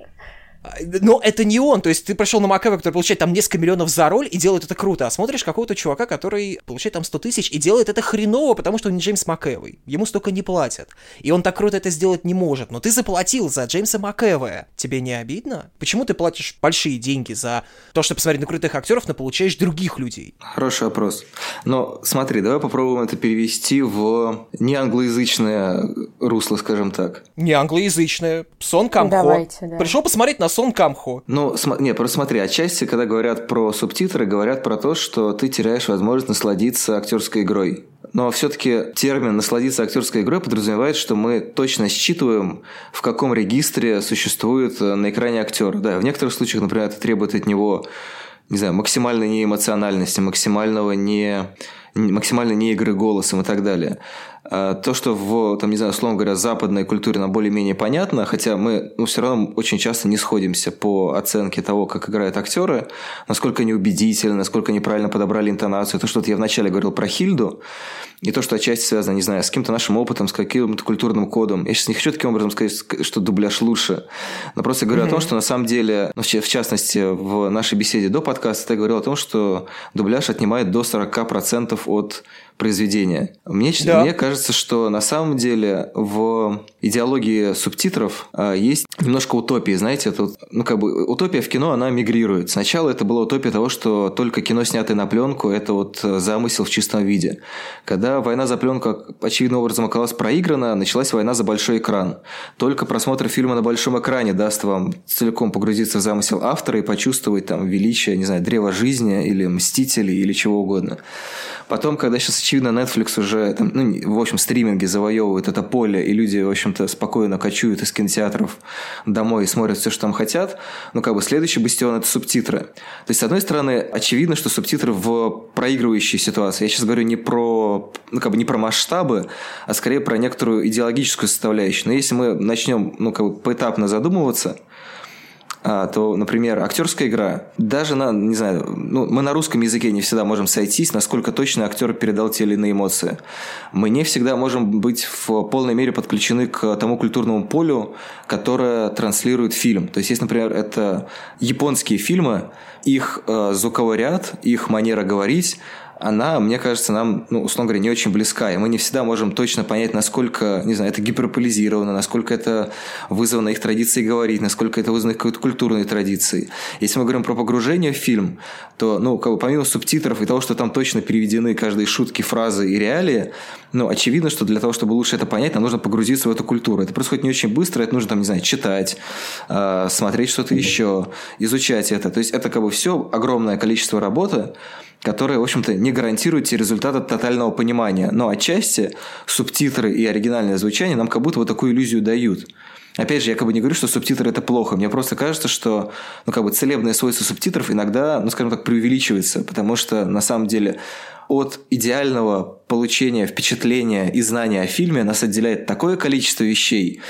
Но это не он, то есть ты пришел на Макэва, который получает там несколько миллионов за роль и делает это круто, а смотришь какого-то чувака, который получает там 100 тысяч и делает это хреново, потому что он не Джеймс Макэвой. Ему столько не платят. И он так круто это сделать не может. Но ты заплатил за Джеймса Макэва. Тебе не обидно? Почему ты платишь большие деньги за то, чтобы посмотреть на крутых актеров, но получаешь других людей?
Хороший вопрос. Но смотри, давай попробуем это перевести в не англоязычное русло, скажем так.
Не англоязычное. Сон Камхо.
Давайте, да.
Пришел посмотреть на Сон Камхо.
Ну, см- не, просто смотри, отчасти, когда говорят про субтитры, говорят про то, что ты теряешь возможность насладиться актерской игрой. Но все-таки термин «насладиться актерской игрой» подразумевает, что мы точно считываем, в каком регистре существует э, на экране актер. Да, в некоторых случаях, например, это требует от него не знаю, максимальной неэмоциональности, максимального не, максимальной не игры голосом и так далее. А, то, что в, там, не знаю, условно говоря, западной культуре нам более-менее понятно, хотя мы ну, все равно очень часто не сходимся по оценке того, как играют актеры, насколько они убедительны, насколько они правильно подобрали интонацию. То, что вот я вначале говорил про Хильду, и то, что отчасти связано, не знаю, с каким-то нашим опытом, с каким-то культурным кодом. Я сейчас не хочу таким образом сказать, что дубляж лучше, но просто говорю mm-hmm. о том, что на самом деле, ну, в частности, в нашей беседе до подкаста я говорил о том, что дубляж отнимает до 40% от произведения. Мне, да. мне кажется, что на самом деле в идеологии субтитров э, есть немножко утопии. Знаете, это, ну, как бы утопия в кино, она мигрирует. Сначала это была утопия того, что только кино, снятое на пленку, это вот замысел в чистом виде. Когда война за пленку очевидным образом оказалась проиграна, началась война за большой экран. Только просмотр фильма на большом экране даст вам целиком погрузиться в замысел автора и почувствовать там величие, не знаю, древа жизни или мстителей или чего угодно. Потом, когда сейчас, очевидно, Netflix уже, там, ну, в общем, стриминги завоевывают это поле, и люди, в общем-то, спокойно кочуют из кинотеатров домой и смотрят все, что там хотят, ну, как бы следующий бастион – это субтитры. То есть, с одной стороны, очевидно, что субтитры в проигрывающей ситуации. Я сейчас говорю не про, ну, как бы не про масштабы, а скорее про некоторую идеологическую составляющую. Но если мы начнем, ну, как бы поэтапно задумываться – то, например, актерская игра, даже на, не знаю, ну, мы на русском языке не всегда можем сойтись, насколько точно актер передал те или иные эмоции. Мы не всегда можем быть в полной мере подключены к тому культурному полю, которое транслирует фильм. То есть, если, например, это японские фильмы, их э, звуковой ряд, их манера говорить, она, мне кажется, нам, ну, условно говоря, не очень близка, и мы не всегда можем точно понять, насколько, не знаю, это гиперполизировано, насколько это вызвано их традицией говорить, насколько это вызвано какой-то культурной традицией. Если мы говорим про погружение в фильм, то, ну, как бы помимо субтитров и того, что там точно переведены каждые шутки, фразы и реалии, ну, очевидно, что для того, чтобы лучше это понять, нам нужно погрузиться в эту культуру. Это происходит не очень быстро, это нужно, там, не знаю, читать, э, смотреть что-то еще, изучать это. То есть это как бы все огромное количество работы, которые, в общем-то, не гарантируют те результаты тотального понимания. Но отчасти субтитры и оригинальное звучание нам как будто вот такую иллюзию дают. Опять же, я как бы не говорю, что субтитры это плохо. Мне просто кажется, что ну, как бы целебные свойства субтитров иногда, ну, скажем так, преувеличиваются, потому что на самом деле от идеального получения впечатления и знания о фильме нас отделяет такое количество вещей,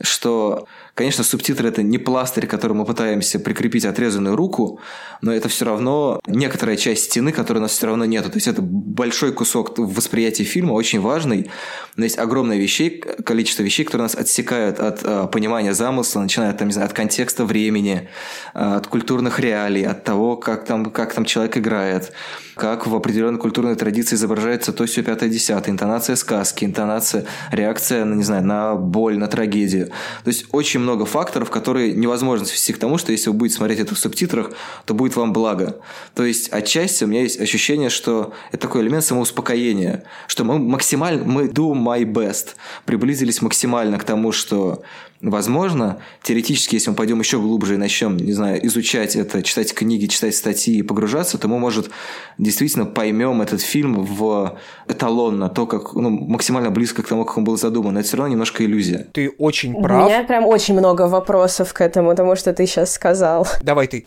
что Конечно, субтитры это не пластырь, который мы пытаемся прикрепить отрезанную руку, но это все равно некоторая часть стены, которой у нас все равно нету. То есть это большой кусок восприятия фильма, очень важный. Но есть огромное вещей, количество вещей, которые нас отсекают от э, понимания замысла, начиная там, не знаю, от контекста времени, э, от культурных реалий, от того, как там, как там человек играет, как в определенной культурной традиции изображается то, все пятое, десятое, интонация сказки, интонация, реакция, на, не знаю, на боль, на трагедию. То есть очень много факторов, которые невозможно свести к тому, что если вы будете смотреть это в субтитрах, то будет вам благо. То есть отчасти у меня есть ощущение, что это такой элемент самоуспокоения, что мы максимально, мы do my best, приблизились максимально к тому, что Возможно, теоретически, если мы пойдем еще глубже и начнем, не знаю, изучать это, читать книги, читать статьи и погружаться, то мы, может, действительно поймем этот фильм в эталонно, то, как ну, максимально близко к тому, как он был задуман. Но это все равно немножко иллюзия.
Ты очень прав.
У меня прям очень много вопросов к этому, тому, что ты сейчас сказал.
Давай ты.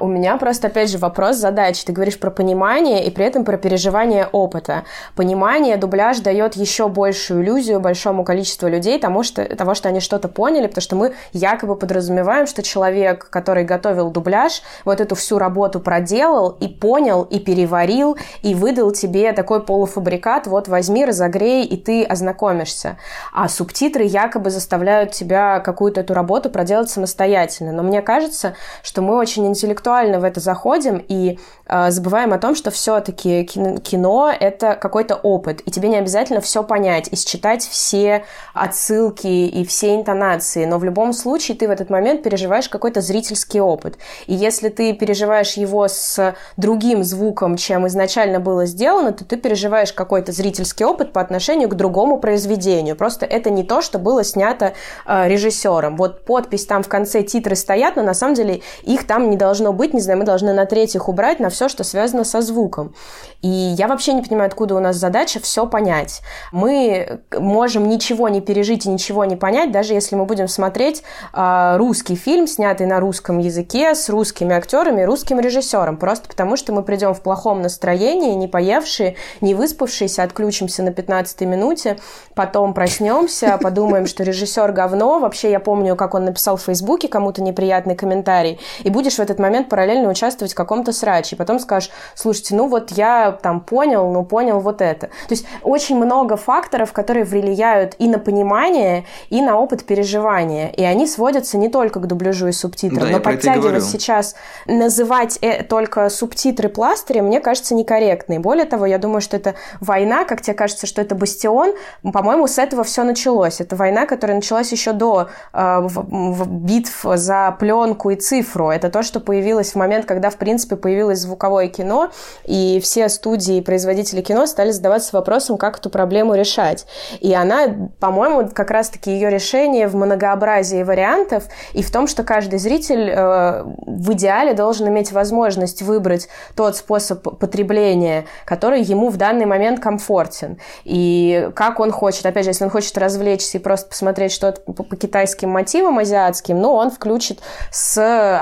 У меня просто, опять же, вопрос задачи. Ты говоришь про понимание и при этом про переживание опыта. Понимание дубляж дает еще большую иллюзию большому количеству людей тому, что, того, что они что-то поняли, потому что мы якобы подразумеваем, что человек, который готовил дубляж, вот эту всю работу проделал и понял, и переварил, и выдал тебе такой полуфабрикат, вот возьми, разогрей, и ты ознакомишься. А субтитры якобы заставляют тебя какую-то эту работу проделать самостоятельно. Но мне кажется, что мы очень интеллектуально в это заходим и э, забываем о том, что все-таки кино, это какой-то опыт, и тебе не обязательно все понять и считать все отсылки и все интонации, но в любом случае ты в этот момент переживаешь какой-то зрительский опыт. И если ты переживаешь его с другим звуком, чем изначально было сделано, то ты переживаешь какой-то зрительский опыт по отношению к другому произведению. Просто это не то, что было снято э, режиссером. Вот подпись там в конце титры стоят, но на самом деле их там не должно быть, не знаю, мы должны на третьих убрать на все, что связано со звуком. И я вообще не понимаю, откуда у нас задача все понять. Мы можем ничего не пережить и ничего не понять, даже если мы будем смотреть э, русский фильм, снятый на русском языке, с русскими актерами, русским режиссером, просто потому что мы придем в плохом настроении, не поевшие, не выспавшиеся, отключимся на 15-й минуте, потом проснемся, подумаем, что режиссер говно. Вообще, я помню, как он написал в Фейсбуке кому-то неприятный комментарий, и будешь в этот момент параллельно участвовать в каком-то сраче, и потом скажешь, слушайте, ну вот я там понял, ну понял вот это. То есть очень много факторов, которые влияют и на понимание, и на опыт переживания, и они сводятся не только к дубляжу и субтитрам, да, но подтягивать сейчас, называть э, только субтитры пластырем, мне кажется, некорректно. И более того, я думаю, что это война, как тебе кажется, что это бастион, по-моему, с этого все началось. Это война, которая началась еще до э, в, в битв за пленку и цифру. Это то, что появилось в момент, когда, в принципе, появилось звуковое кино, и все студии и производители кино стали задаваться вопросом, как эту проблему решать. И она, по-моему, как раз-таки ее решение в многообразии вариантов и в том, что каждый зритель э, в идеале должен иметь возможность выбрать тот способ потребления, который ему в данный момент комфортен. И как он хочет, опять же, если он хочет развлечься и просто посмотреть что-то по, по китайским мотивам азиатским, ну, он включит с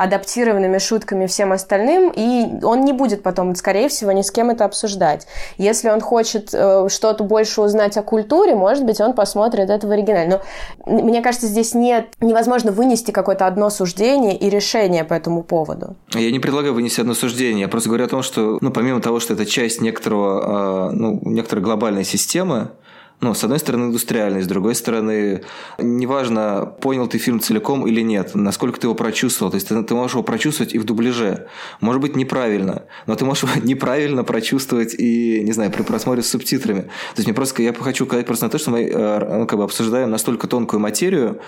адаптированными шутками всем остальным, и он не будет потом, скорее всего, ни с кем это обсуждать. Если он хочет э, что-то больше узнать о культуре, может быть, он посмотрит это в оригинале. Но мне кажется, здесь нет, невозможно вынести какое-то одно суждение и решение по этому поводу.
Я не предлагаю вынести одно суждение, я просто говорю о том, что, ну, помимо того, что это часть некоторого, э, ну, некоторой глобальной системы, ну, с одной стороны, индустриальный, с другой стороны, неважно, понял ты фильм целиком или нет, насколько ты его прочувствовал. То есть ты, ты можешь его прочувствовать и в дубляже. Может быть, неправильно, но ты можешь его неправильно прочувствовать и, не знаю, при просмотре с субтитрами. То есть мне просто, я хочу сказать просто на то, что мы э, ну, как бы обсуждаем настолько тонкую материю,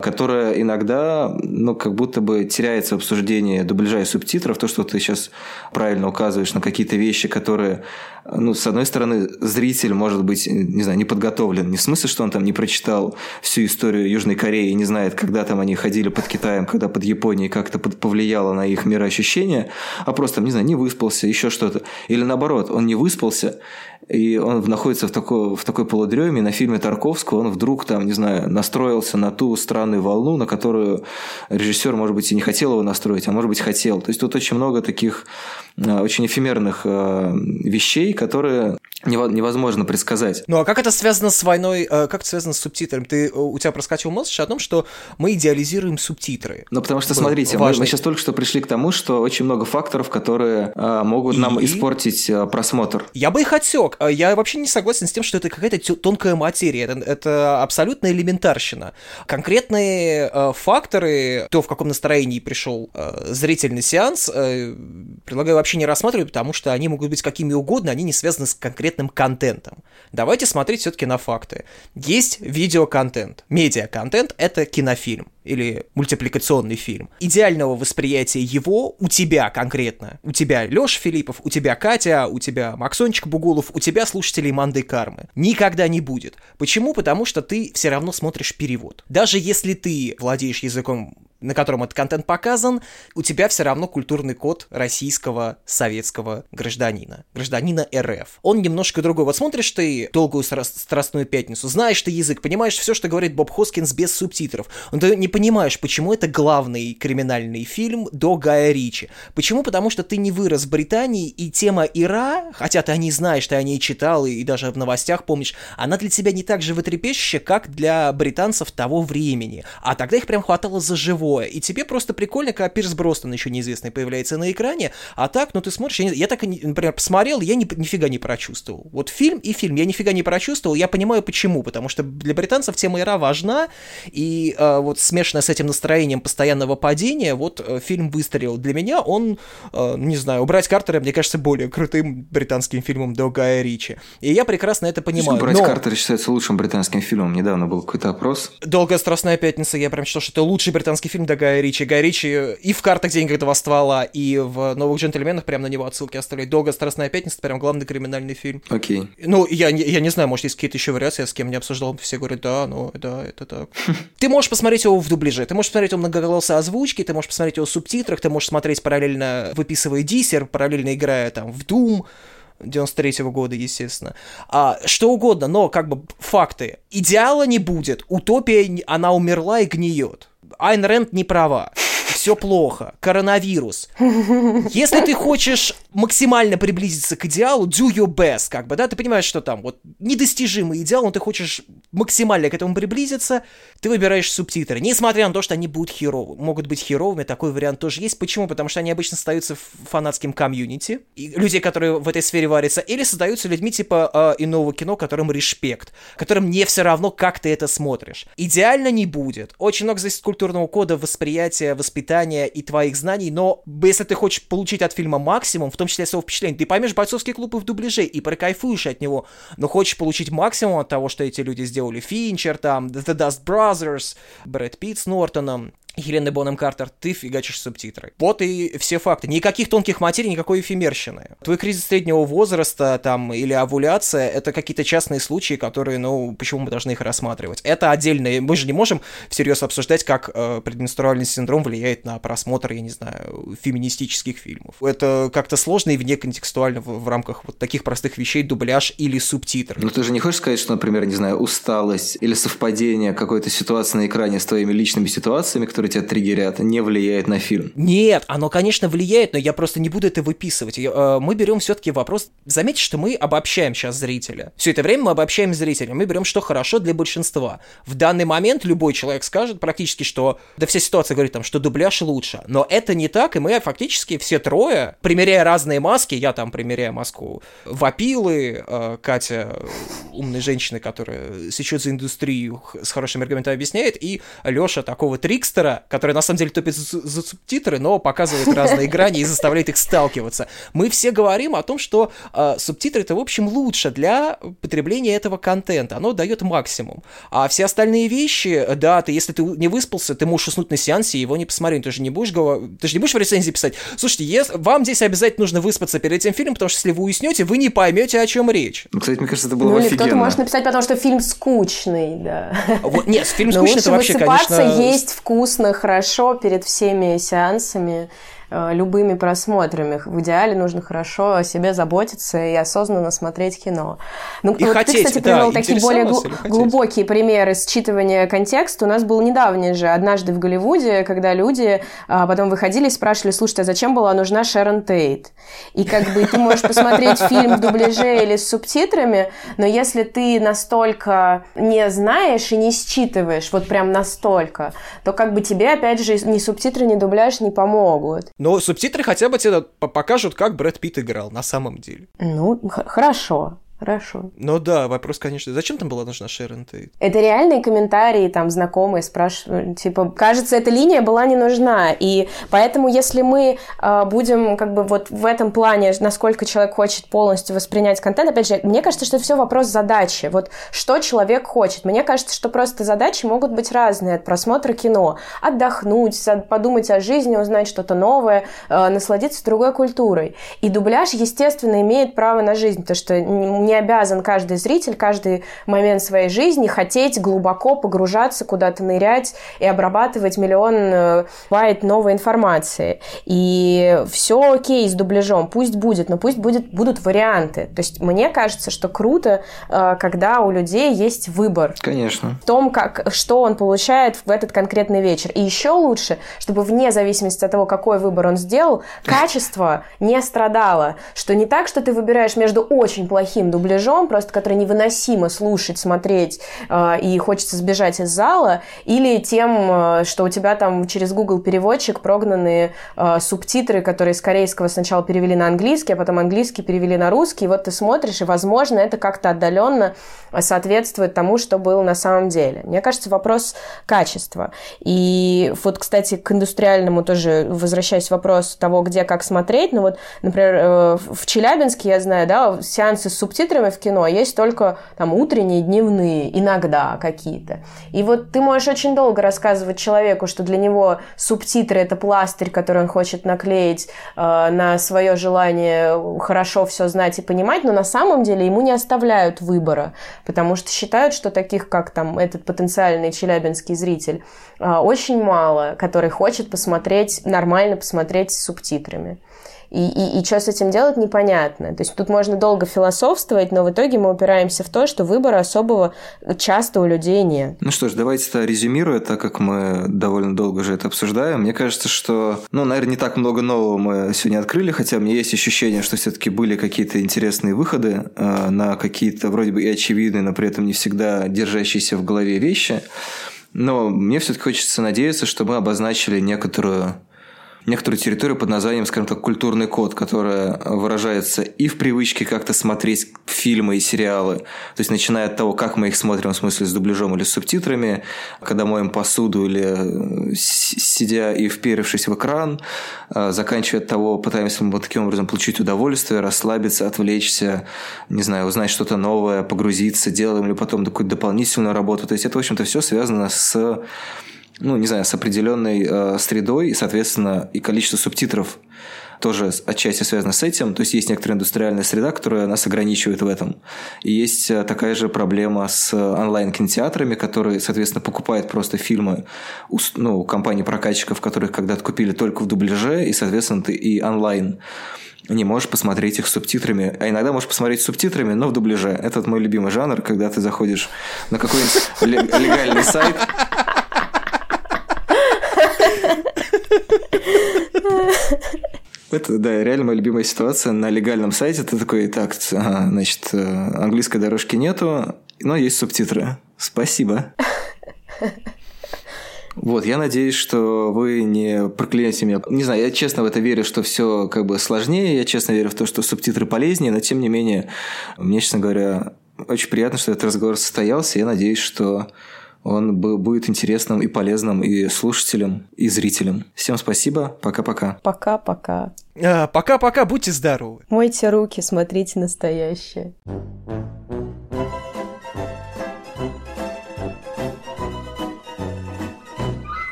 которая иногда, ну, как будто бы теряется в обсуждении дубляжа и субтитров. То, что ты сейчас правильно указываешь на какие-то вещи, которые ну, с одной стороны, зритель может быть, не знаю, не подготовлен. Не в смысле, что он там не прочитал всю историю Южной Кореи и не знает, когда там они ходили под Китаем, когда под Японией, как это повлияло на их мироощущение, а просто, не знаю, не выспался, еще что-то. Или наоборот, он не выспался, и он находится в такой, в такой полудреме, на фильме Тарковского он вдруг там, не знаю, настроился на ту странную волну, на которую режиссер, может быть, и не хотел его настроить, а может быть, хотел. То есть тут очень много таких очень эфемерных а, вещей, которые невозможно предсказать.
Ну а как это связано с войной, э, как это связано с субтитрами? Ты, э, у тебя проскочил мысль о том, что мы идеализируем субтитры.
Ну потому что, смотрите, мы, мы сейчас только что пришли к тому, что очень много факторов, которые э, могут и... нам испортить э, просмотр.
Я бы их отсек. Э, я вообще не согласен с тем, что это какая-то тонкая материя. Это, это абсолютно элементарщина. Конкретные э, факторы, то, в каком настроении пришел э, зрительный сеанс, э, предлагаю вообще не рассматривать, потому что они могут быть какими угодно, они не связаны с конкретным контентом. Давайте смотреть все-таки на факты. Есть видеоконтент. Медиаконтент — это кинофильм или мультипликационный фильм. Идеального восприятия его у тебя конкретно. У тебя Лёша Филиппов, у тебя Катя, у тебя Максончик Бугулов, у тебя слушателей Манды Кармы. Никогда не будет. Почему? Потому что ты все равно смотришь перевод. Даже если ты владеешь языком на котором этот контент показан, у тебя все равно культурный код российского советского гражданина, гражданина РФ. Он немножко другой. Вот смотришь ты «Долгую страстную пятницу», знаешь ты язык, понимаешь все, что говорит Боб Хоскинс без субтитров, но ты не понимаешь, почему это главный криминальный фильм до Гая Ричи. Почему? Потому что ты не вырос в Британии, и тема Ира, хотя ты о ней знаешь, ты о ней читал, и даже в новостях помнишь, она для тебя не так же животрепещущая, как для британцев того времени. А тогда их прям хватало за живое живое. И тебе просто прикольно, когда Пирс Бростон еще неизвестный появляется на экране, а так, ну ты смотришь, я, я так, например, посмотрел, я ни, нифига не прочувствовал. Вот фильм и фильм я нифига не прочувствовал, я понимаю почему, потому что для британцев тема Ира важна, и э, вот смешанная с этим настроением постоянного падения, вот э, фильм выстрелил. Для меня он, э, не знаю, убрать Картера, мне кажется, более крутым британским фильмом до Гая Ричи. И я прекрасно это понимаю.
Убрать Но... Картера считается лучшим британским фильмом. Недавно был какой-то опрос.
«Долгая страстная пятница», я прям считал, что это лучший британский фильм до Гая Ричи. Гай Ричи и в «Картах денег этого ствола», и в «Новых джентльменах» прям на него отсылки оставляют. «Долгая страстная пятница» — прям главный криминальный фильм.
Окей. Okay.
Ну, я, я не знаю, может, есть какие-то еще вариации, я с кем не обсуждал, все говорят, да, ну, да, это так. Ты можешь посмотреть его в дубляже, ты можешь посмотреть его многоголосой озвучки, ты можешь посмотреть его в субтитрах, ты можешь смотреть параллельно, выписывая диссер, параллельно играя там в Doom, 93 -го года, естественно. А, что угодно, но как бы факты. Идеала не будет, утопия, она умерла и гниет. Айн Рэнд не права все плохо, коронавирус. Если ты хочешь максимально приблизиться к идеалу, do your best, как бы, да, ты понимаешь, что там вот недостижимый идеал, но ты хочешь максимально к этому приблизиться, ты выбираешь субтитры. Несмотря на то, что они будут херовы, могут быть херовыми, такой вариант тоже есть. Почему? Потому что они обычно создаются в фанатским комьюнити, и людей, которые в этой сфере варятся, или создаются людьми типа э, иного кино, которым респект, которым не все равно, как ты это смотришь. Идеально не будет. Очень много от культурного кода, восприятия, воспитания воспитания и твоих знаний, но если ты хочешь получить от фильма максимум, в том числе своего впечатления, ты поймешь бойцовский клуб и в дубляже и прокайфуешь от него, но хочешь получить максимум от того, что эти люди сделали, Финчер, там, The Dust Brothers, Брэд Питт с Нортоном, Хелены Бонем Картер, ты фигачишь субтитры. Вот и все факты. Никаких тонких материй, никакой эфемерщины. Твой кризис среднего возраста там или овуляция — это какие-то частные случаи, которые, ну, почему мы должны их рассматривать? Это отдельно. Мы же не можем всерьез обсуждать, как э, предменструальный синдром влияет на просмотр, я не знаю, феминистических фильмов. Это как-то сложно и вне контекстуально в, в рамках вот таких простых вещей, дубляж или субтитры.
Ну ты же не хочешь сказать, что, например, не знаю, усталость или совпадение какой-то ситуации на экране с твоими личными ситуациями, которые тебя триггерят, не влияет на фильм?
Нет, оно, конечно, влияет, но я просто не буду это выписывать. Э, мы берем все-таки вопрос... Заметьте, что мы обобщаем сейчас зрителя. Все это время мы обобщаем зрителя. Мы берем, что хорошо для большинства. В данный момент любой человек скажет практически, что... Да вся ситуация говорит там, что дубляж лучше. Но это не так, и мы фактически все трое, примеряя разные маски, я там примеряю маску вопилы, э, Катя, умная женщина, которая сечет за индустрию, с хорошими аргументами объясняет, и Леша такого трикстера, который на самом деле топит за, за субтитры, но показывает разные грани и заставляет их сталкиваться. Мы все говорим о том, что э, субтитры это, в общем, лучше для потребления этого контента. Оно дает максимум. А все остальные вещи, да, ты, если ты не выспался, ты можешь уснуть на сеансе и его не посмотреть. Ты же не будешь, ты же не будешь в рецензии писать, слушайте, если... вам здесь обязательно нужно выспаться перед этим фильмом, потому что если вы уснете, вы не поймете, о чем речь.
Ну, кстати, мне кажется, это было ну,
офигенно. кто-то может написать, потому что фильм скучный, да.
Вот, нет, фильм скучный, это вообще, конечно...
есть вкусно, хорошо перед всеми сеансами любыми просмотрами. В идеале нужно хорошо о себе заботиться и осознанно смотреть кино. Ну,
И
вот
хотеть,
ты, кстати,
да,
привел такие более
хотеть.
глубокие примеры считывания контекста. У нас был недавний же, однажды в Голливуде, когда люди а, потом выходили и спрашивали, слушайте, а зачем была нужна Шерон Тейт? И как бы ты можешь посмотреть фильм в дубляже или с субтитрами, но если ты настолько не знаешь и не считываешь, вот прям настолько, то как бы тебе, опять же, ни субтитры, ни дубляж не помогут.
Но субтитры хотя бы тебе по- покажут, как Брэд Питт играл на самом деле.
Ну, хорошо, хорошо.
Но да, вопрос, конечно, зачем там была нужна Шерон Тейт?
Это реальные комментарии, там, знакомые спрашивают, типа, кажется, эта линия была не нужна, и поэтому, если мы э, будем, как бы, вот в этом плане, насколько человек хочет полностью воспринять контент, опять же, мне кажется, что это все вопрос задачи, вот, что человек хочет. Мне кажется, что просто задачи могут быть разные от просмотра кино. Отдохнуть, подумать о жизни, узнать что-то новое, э, насладиться другой культурой. И дубляж, естественно, имеет право на жизнь, потому что н- не обязан каждый зритель каждый момент своей жизни хотеть глубоко погружаться, куда-то нырять и обрабатывать миллион э, байт новой информации. И все окей с дубляжом, пусть будет, но пусть будет, будут варианты. То есть мне кажется, что круто, э, когда у людей есть выбор
Конечно.
в том, как, что он получает в этот конкретный вечер. И еще лучше, чтобы вне зависимости от того, какой выбор он сделал, качество не страдало. Что не так, что ты выбираешь между очень плохим дубляжом, просто который невыносимо слушать, смотреть, э, и хочется сбежать из зала, или тем, э, что у тебя там через Google переводчик прогнанные э, субтитры, которые с корейского сначала перевели на английский, а потом английский перевели на русский. И вот ты смотришь, и, возможно, это как-то отдаленно соответствует тому, что было на самом деле. Мне кажется, вопрос качества. И вот, кстати, к индустриальному тоже возвращаясь вопрос того, где как смотреть. Ну вот, например, э, в Челябинске, я знаю, да, сеансы с в кино есть только там утренние, дневные, иногда какие-то. И вот ты можешь очень долго рассказывать человеку, что для него субтитры это пластырь, который он хочет наклеить э, на свое желание хорошо все знать и понимать, но на самом деле ему не оставляют выбора, потому что считают, что таких, как там этот потенциальный челябинский зритель, э, очень мало, который хочет посмотреть, нормально посмотреть с субтитрами. И, и, и что с этим делать, непонятно. То есть тут можно долго философствовать, но в итоге мы упираемся в то, что выбора особого часто у людей нет.
Ну что ж, давайте это резюмируя, так как мы довольно долго уже это обсуждаем. Мне кажется, что, ну, наверное, не так много нового мы сегодня открыли, хотя у меня есть ощущение, что все-таки были какие-то интересные выходы э, на какие-то вроде бы и очевидные, но при этом не всегда держащиеся в голове вещи. Но мне все-таки хочется надеяться, что мы обозначили некоторую некоторую территорию под названием, скажем так, культурный код, которая выражается и в привычке как-то смотреть фильмы и сериалы, то есть начиная от того, как мы их смотрим, в смысле с дубляжом или с субтитрами, когда моем посуду или с- сидя и вперевшись в экран, э, заканчивая от того, пытаемся мы вот таким образом получить удовольствие, расслабиться, отвлечься, не знаю, узнать что-то новое, погрузиться, делаем ли потом какую-то дополнительную работу. То есть это, в общем-то, все связано с ну, не знаю, с определенной э, средой, и, соответственно, и количество субтитров тоже отчасти связано с этим. То есть есть некоторая индустриальная среда, которая нас ограничивает в этом. И есть э, такая же проблема с э, онлайн-кинотеатрами, которые, соответственно, покупают просто фильмы у, ну, компаний-прокатчиков, которых когда-то купили только в дубляже, и, соответственно, ты и онлайн не можешь посмотреть их субтитрами. А иногда можешь посмотреть субтитрами, но в дубляже. Это вот мой любимый жанр, когда ты заходишь на какой-нибудь ле- легальный сайт, Это, да, реально моя любимая ситуация на легальном сайте. Ты такой, так, ага, значит, э, английской дорожки нету, но есть субтитры. Спасибо. Вот, я надеюсь, что вы не проклянете меня. Не знаю, я честно в это верю, что все как бы сложнее. Я честно верю в то, что субтитры полезнее, но тем не менее, мне, честно говоря, очень приятно, что этот разговор состоялся. Я надеюсь, что он бу- будет интересным и полезным и слушателям, и зрителям. Всем спасибо. Пока-пока.
Пока-пока.
А, Пока-пока, будьте здоровы.
Мойте руки, смотрите настоящее.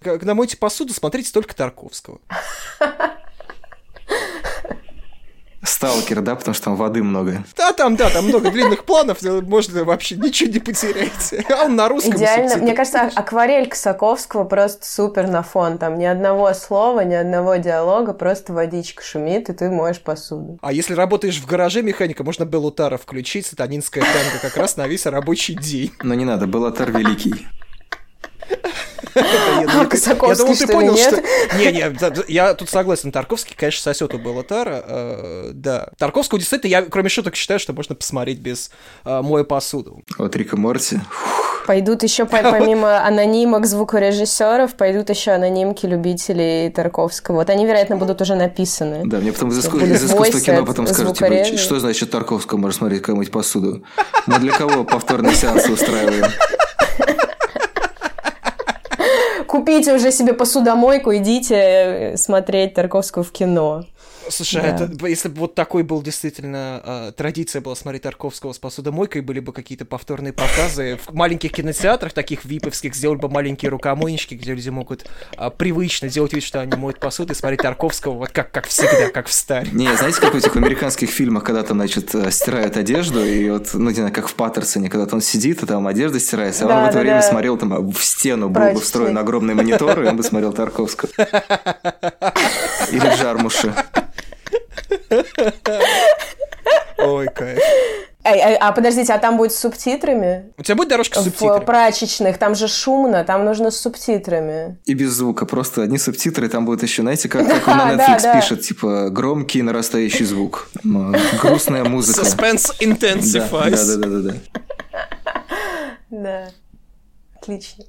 Когда мойте посуду, смотрите только Тарковского.
Сталкер, да, потому что там воды много.
Да, там, да, там много длинных планов, можно вообще ничего не потерять. А он на русском
Идеально. Мне кажется, акварель Косаковского просто супер на фон. Там ни одного слова, ни одного диалога, просто водичка шумит, и ты моешь посуду.
А если работаешь в гараже механика, можно Белутара включить, сатанинская танка как раз на весь рабочий день.
Но не надо, Белутар великий.
А Косаковский, что ли, нет?
Не, не, я тут согласен. Тарковский, конечно, сосет у Беллатара. Э, да. Тарковского действительно, я кроме шуток считаю, что можно посмотреть без э, моя посуду.
Вот Рика Морти.
Пойдут еще помимо анонимок звукорежиссеров, пойдут еще анонимки любителей Тарковского. Вот они, вероятно, будут уже написаны.
Да, мне потом из, иску... из искусства кино потом скажут, типа, что значит Тарковского можно смотреть кому-нибудь посуду? Мы для кого повторные сеансы устраиваем?
Купите уже себе посудомойку, идите э, смотреть Тарковского в кино.
Слушай, да. это, если бы вот такой был действительно э, традиция была смотреть Тарковского с посудомойкой, были бы какие-то повторные показы в маленьких кинотеатрах, таких виповских, сделали бы маленькие рукомойнички, где люди могут э, привычно делать вид, что они моют посуду и смотреть Тарковского вот как, как всегда, как в старе.
Не, знаете, как в этих американских фильмах, когда там, значит, э, стирают одежду, и вот, ну, не знаю, как в Паттерсоне, когда он сидит, и там одежда стирается, а он в это да, время да. смотрел там в стену, был бы встроен огромный монитор, и он бы смотрел Тарковского. Или Джармуша.
Ой, кайф.
А, а, а подождите, а там будет с субтитрами?
У тебя будет дорожка с субтитрами?
В прачечных, там же шумно, там нужно с субтитрами.
И без звука, просто одни субтитры, там будет еще, знаете, как, как на Netflix да, пишет, типа, громкий нарастающий звук, грустная музыка.
Suspense intensifies.
Да, да, да, да, да.
Да, отлично.